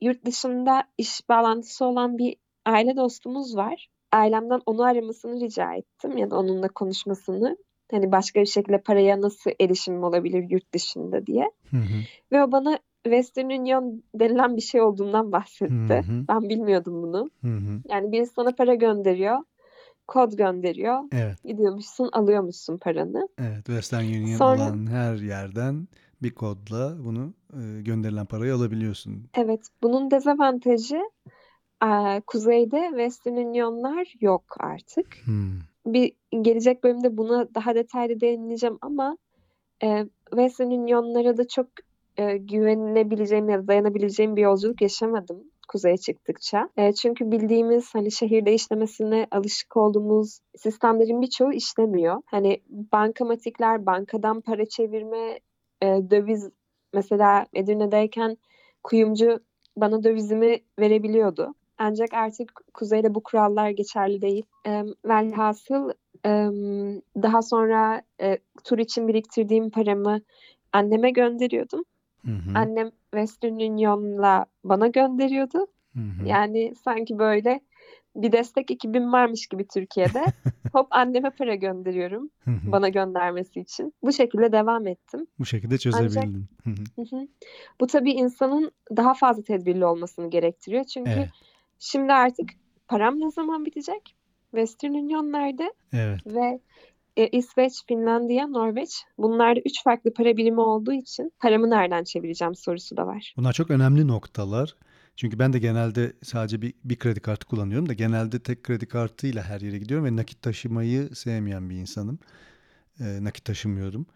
Speaker 3: yurt dışında iş bağlantısı olan bir aile dostumuz var. Ailemden onu aramasını rica ettim ya da onunla konuşmasını. Hani başka bir şekilde paraya nasıl erişimim olabilir yurt dışında diye.
Speaker 1: Hı hı.
Speaker 3: Ve o bana Western Union denilen bir şey olduğundan bahsetti.
Speaker 1: Hı hı.
Speaker 3: Ben bilmiyordum bunu.
Speaker 1: Hı hı.
Speaker 3: Yani birisi sana para gönderiyor, kod gönderiyor.
Speaker 1: Evet.
Speaker 3: Gidiyormuşsun, alıyormuşsun paranı.
Speaker 1: Evet, Western Union
Speaker 3: Sonra-
Speaker 1: olan her yerden bir kodla bunu e, gönderilen parayı alabiliyorsun.
Speaker 3: Evet, bunun dezavantajı eee, kuzeyde Western Union'lar yok artık.
Speaker 1: Hmm.
Speaker 3: Bir gelecek bölümde buna daha detaylı değineceğim ama e, Western Union'lara da çok e, güvenilebileceğim ya da dayanabileceğim bir yolculuk yaşamadım kuzeye çıktıkça. E, çünkü bildiğimiz hani şehirde işlemesine alışık olduğumuz sistemlerin birçoğu işlemiyor. Hani bankamatikler, bankadan para çevirme, e, döviz mesela Edirne'deyken kuyumcu bana dövizimi verebiliyordu. Ancak artık kuzeyde bu kurallar geçerli değil. E, velhasıl e, daha sonra e, tur için biriktirdiğim paramı anneme gönderiyordum.
Speaker 1: Hı hı.
Speaker 3: Annem Western Union'la bana gönderiyordu.
Speaker 1: Hı hı.
Speaker 3: Yani sanki böyle bir destek ekibim varmış gibi Türkiye'de. Hop anneme para gönderiyorum bana göndermesi için. Bu şekilde devam ettim.
Speaker 1: Bu şekilde. Hı hı.
Speaker 3: Bu tabii insanın daha fazla tedbirli olmasını gerektiriyor. Çünkü
Speaker 1: Evet.
Speaker 3: şimdi artık param ne zaman bitecek? Western Union nerede?
Speaker 1: Evet.
Speaker 3: Ve e, İsveç, Finlandiya, Norveç bunlarda üç farklı para birimi olduğu için paramı nereden çevireceğim sorusu da var.
Speaker 1: Bunlar çok önemli noktalar. Çünkü ben de genelde sadece bir, bir kredi kartı kullanıyorum da genelde tek kredi kartıyla her yere gidiyorum ve nakit taşımayı sevmeyen bir insanım. Ee, nakit taşımıyorum.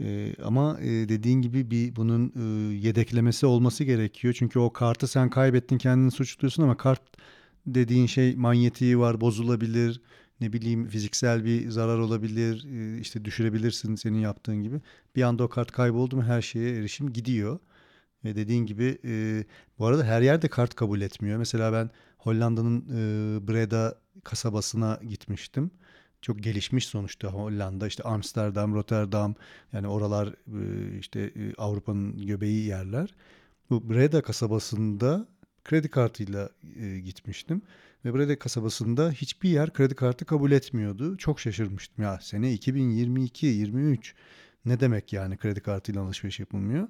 Speaker 1: Ee, ama e, dediğin gibi bir bunun e, yedeklemesi olması gerekiyor. Çünkü o kartı sen kaybettin kendini suçluyorsun ama kart dediğin şey manyetiği var bozulabilir. Ne bileyim fiziksel bir zarar olabilir. e, işte düşürebilirsin senin yaptığın gibi. Bir anda o kart kayboldu mu her şeye erişim gidiyor. Ve dediğin gibi e, bu arada her yerde kart kabul etmiyor. Mesela ben Hollanda'nın e, Breda kasabasına gitmiştim. Çok gelişmiş sonuçta Hollanda işte Amsterdam, Rotterdam yani oralar e, işte e, Avrupa'nın göbeği yerler. Bu Breda kasabasında kredi kartıyla e, gitmiştim. Ve Breda kasabasında hiçbir yer kredi kartı kabul etmiyordu. Çok şaşırmıştım ya sene 2022-23 ne demek yani kredi kartıyla alışveriş yapılmıyor.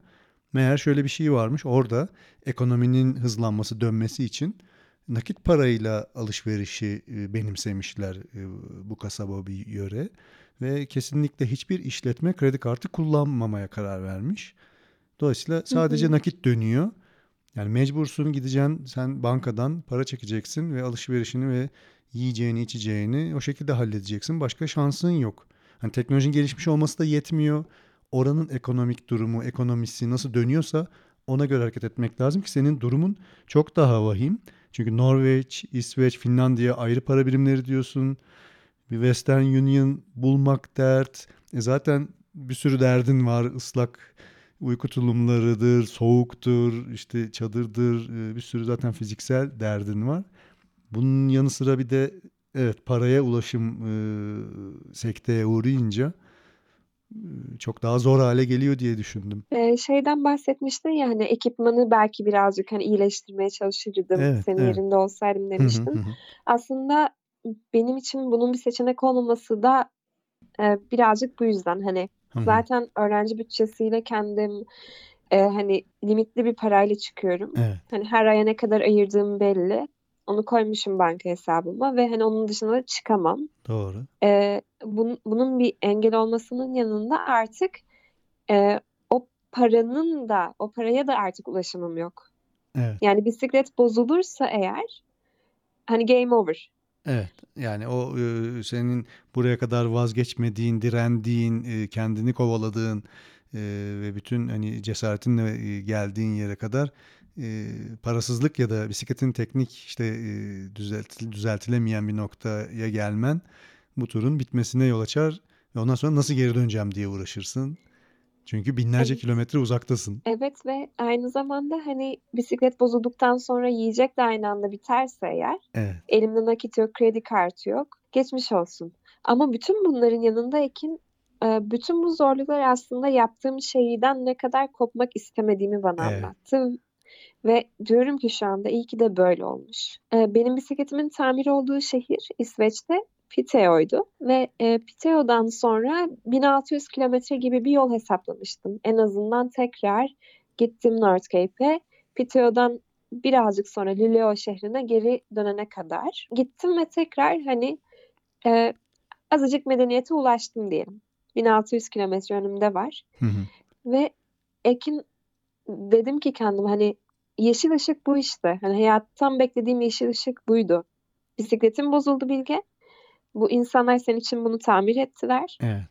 Speaker 1: Meğer şöyle bir şey varmış orada ekonominin hızlanması dönmesi için nakit parayla alışverişi e, benimsemişler e, bu kasaba bir yöre ve kesinlikle hiçbir işletme kredi kartı kullanmamaya karar vermiş. Dolayısıyla sadece nakit dönüyor. Yani mecbursun gideceksin sen bankadan para çekeceksin ve alışverişini ve yiyeceğini içeceğini o şekilde halledeceksin. Başka şansın yok. Hani teknolojinin gelişmiş olması da yetmiyor. Oranın ekonomik durumu, ekonomisi nasıl dönüyorsa ona göre hareket etmek lazım ki senin durumun çok daha vahim. Çünkü Norveç, İsveç, Finlandiya ayrı para birimleri diyorsun. Bir Western Union bulmak dert. E zaten bir sürü derdin var. Islak uyku tulumlarıdır, soğuktur, işte çadırdır. e, Bir sürü zaten fiziksel derdin var. Bunun yanı sıra bir de evet paraya ulaşım e, sekteye uğrayınca e, çok daha zor hale geliyor diye düşündüm.
Speaker 3: Ee, şeyden bahsetmiştin ya hani ekipmanı belki birazcık hani iyileştirmeye çalışırdım
Speaker 1: Evet,
Speaker 3: senin
Speaker 1: evet.
Speaker 3: yerinde olsaydım
Speaker 1: hı,
Speaker 3: demiştin.
Speaker 1: hı hı.
Speaker 3: Aslında benim için bunun bir seçenek olmaması da e, birazcık bu yüzden hani Zaten öğrenci bütçesiyle kendim e, hani limitli bir parayla çıkıyorum.
Speaker 1: Evet,
Speaker 3: Hani her aya ne kadar ayırdığım belli. Onu koymuşum banka hesabıma ve hani onun dışına da çıkamam.
Speaker 1: doğru.
Speaker 3: Ee, bunun, bunun bir engel olmasının yanında artık e, o paranın da o paraya da artık ulaşımım yok.
Speaker 1: Evet.
Speaker 3: Yani bisiklet bozulursa eğer hani game over.
Speaker 1: Evet yani o e, senin buraya kadar vazgeçmediğin, direndiğin, e, kendini kovaladığın e, ve bütün hani cesaretinle geldiğin yere kadar e, parasızlık ya da bisikletin teknik işte e, düzeltil- düzeltilemeyen bir noktaya gelmen bu turun bitmesine yol açar ve ondan sonra nasıl geri döneceğim diye uğraşırsın. Çünkü binlerce
Speaker 3: Evet.
Speaker 1: kilometre uzaktasın.
Speaker 3: Evet ve aynı zamanda hani bisiklet bozulduktan sonra yiyecek de aynı anda biterse eğer
Speaker 1: Evet.
Speaker 3: elimde nakit yok, kredi kartı yok. Geçmiş olsun. Ama bütün bunların yanında Ekin e, bütün bu zorluklar aslında yaptığım şeyden ne kadar kopmak istemediğimi bana
Speaker 1: Evet.
Speaker 3: anlattı. Ve diyorum ki şu anda iyi ki de böyle olmuş. E, Benim bisikletimin tamir olduğu şehir İsveç'te Piteå'ydu. Ve e, Piteå'dan sonra 1600 kilometre gibi bir yol hesaplamıştım. En azından tekrar gittim North Cape'e. Piteå'dan birazcık sonra Luleå şehrine geri dönene kadar gittim ve tekrar hani e, azıcık medeniyete ulaştım diyelim. 1600 kilometre önümde var
Speaker 1: Hı hı.
Speaker 3: ve Ekin dedim ki kendim hani yeşil ışık bu işte. Hani hayattan beklediğim yeşil ışık buydu. Bisikletim bozuldu Bilge. Bu insanlar senin için bunu tamir ettiler
Speaker 1: Evet.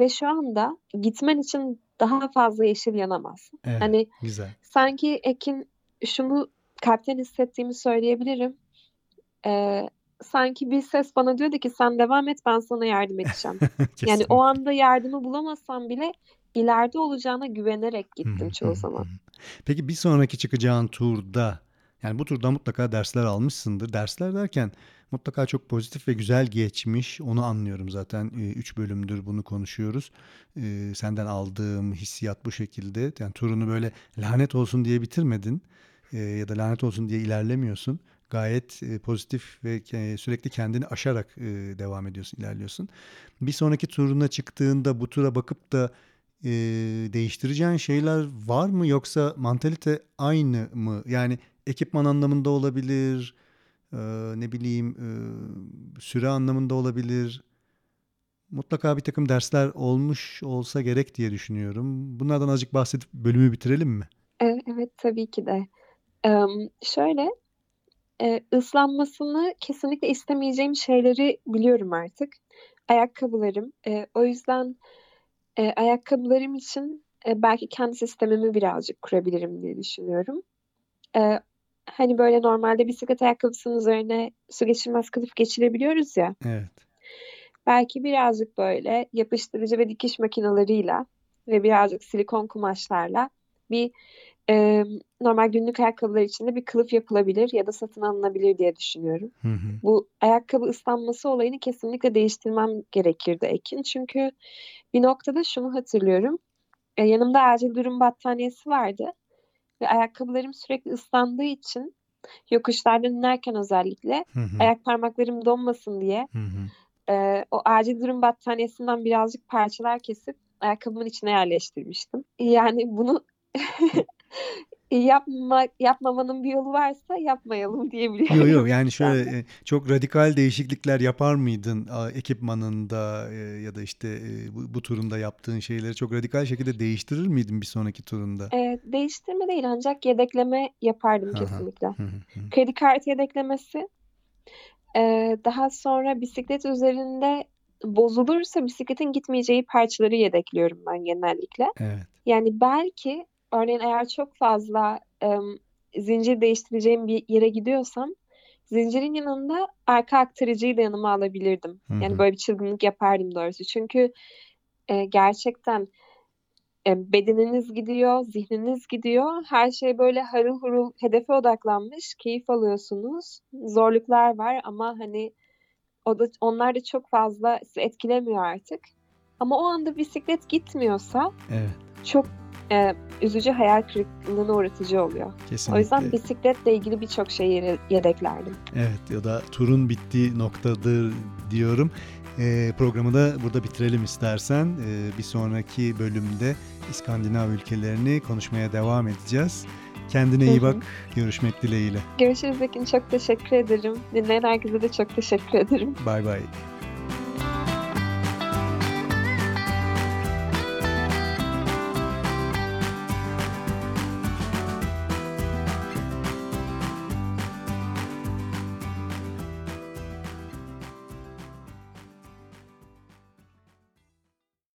Speaker 3: ve şu anda gitmen için daha fazla yeşil yanamaz.
Speaker 1: Evet.
Speaker 3: Hani
Speaker 1: Güzel.
Speaker 3: sanki Ekin şunu kalpten hissettiğimi söyleyebilirim. Ee, sanki bir ses bana diyordu ki sen devam et ben sana yardım edeceğim. Yani o anda yardımı bulamasam bile ileride olacağına güvenerek gittim çoğu zaman.
Speaker 1: Peki bir sonraki çıkacağın turda yani bu turda mutlaka dersler almışsındır. Dersler derken mutlaka çok pozitif ve güzel geçmiş. Onu anlıyorum zaten. 3 bölümdür bunu konuşuyoruz. Ee, Senden aldığım hissiyat bu şekilde. Yani turunu böyle lanet olsun diye bitirmedin. Ee, ya da lanet olsun diye ilerlemiyorsun. Gayet e, pozitif ve sürekli kendini aşarak e, devam ediyorsun, ilerliyorsun. Bir sonraki turuna çıktığında bu tura bakıp da e, değiştireceğin şeyler var mı yoksa mantalite aynı mı? Yani ekipman anlamında olabilir, e, ne bileyim e, süre anlamında olabilir. Mutlaka bir takım dersler olmuş olsa gerek diye düşünüyorum. Bunlardan azıcık bahsedip bölümü bitirelim mi?
Speaker 3: Evet, evet tabii ki de. Ee, şöyle e, ıslanmasını kesinlikle istemeyeceğim şeyleri biliyorum artık. Ayakkabılarım. E, o yüzden e, ayakkabılarım için e, belki kendi sistemimi birazcık kurabilirim diye düşünüyorum. E, hani böyle normalde bisiklet ayakkabısının üzerine su geçirmez kılıf geçirebiliyoruz ya.
Speaker 1: Evet.
Speaker 3: Belki birazcık böyle yapıştırıcı ve dikiş makineleriyle ve birazcık silikon kumaşlarla bir e, normal günlük ayakkabılar için de bir kılıf yapılabilir ya da satın alınabilir diye düşünüyorum.
Speaker 1: Hı hı.
Speaker 3: Bu ayakkabı ıslanması olayını kesinlikle değiştirmem gerekirdi Ekin. Çünkü bir noktada şunu hatırlıyorum. E, yanımda acil durum battaniyesi vardı ve ayakkabılarım sürekli ıslandığı için yokuşlardan inerken özellikle
Speaker 1: Hı hı.
Speaker 3: ayak parmaklarım donmasın diye
Speaker 1: Hı hı.
Speaker 3: e, o acil durum battaniyesinden birazcık parçalar kesip ayakkabımın içine yerleştirmiştim. Yani bunu yapma, yapmamanın bir yolu varsa yapmayalım diyebiliyorum.
Speaker 1: Yok yok yani şöyle e, çok radikal değişiklikler yapar mıydın ekipmanında e, ya da işte e, bu, bu turunda yaptığın şeyleri çok radikal şekilde değiştirir miydin bir sonraki turunda?
Speaker 3: E, değiştirme değil ancak yedekleme yapardım
Speaker 1: hı.
Speaker 3: kesinlikle.
Speaker 1: Hı hı hı.
Speaker 3: Kredi kartı yedeklemesi. e, daha sonra bisiklet üzerinde bozulursa bisikletin gitmeyeceği parçaları yedekliyorum ben genellikle.
Speaker 1: Evet.
Speaker 3: Yani belki örneğin eğer çok fazla em, zincir değiştireceğim bir yere gidiyorsam zincirin yanında arka aktarıcıyı da yanıma alabilirdim.
Speaker 1: Hı
Speaker 3: Yani böyle bir çılgınlık yapardım doğrusu. Çünkü e, gerçekten e, bedeniniz gidiyor, zihniniz gidiyor. Her şey böyle harıl hurul hedefe odaklanmış. Keyif alıyorsunuz. Zorluklar var ama hani o da onlar da çok fazla sizi etkilemiyor artık. Ama o anda bisiklet gitmiyorsa
Speaker 1: Evet.
Speaker 3: çok e, üzücü hayal kırıklığına uğratıcı oluyor. O yüzden
Speaker 1: Kesinlikle.
Speaker 3: bisikletle ilgili birçok şeyi yedeklerdim.
Speaker 1: Evet ya da turun bittiği noktadır diyorum. E, programı da burada bitirelim istersen. E, bir sonraki bölümde İskandinav ülkelerini konuşmaya devam edeceğiz. Kendine iyi bak. Görüşmek dileğiyle.
Speaker 3: Görüşürüz Ekin. Çok teşekkür ederim. Dinleyen herkese de çok teşekkür ederim.
Speaker 1: Bay bay.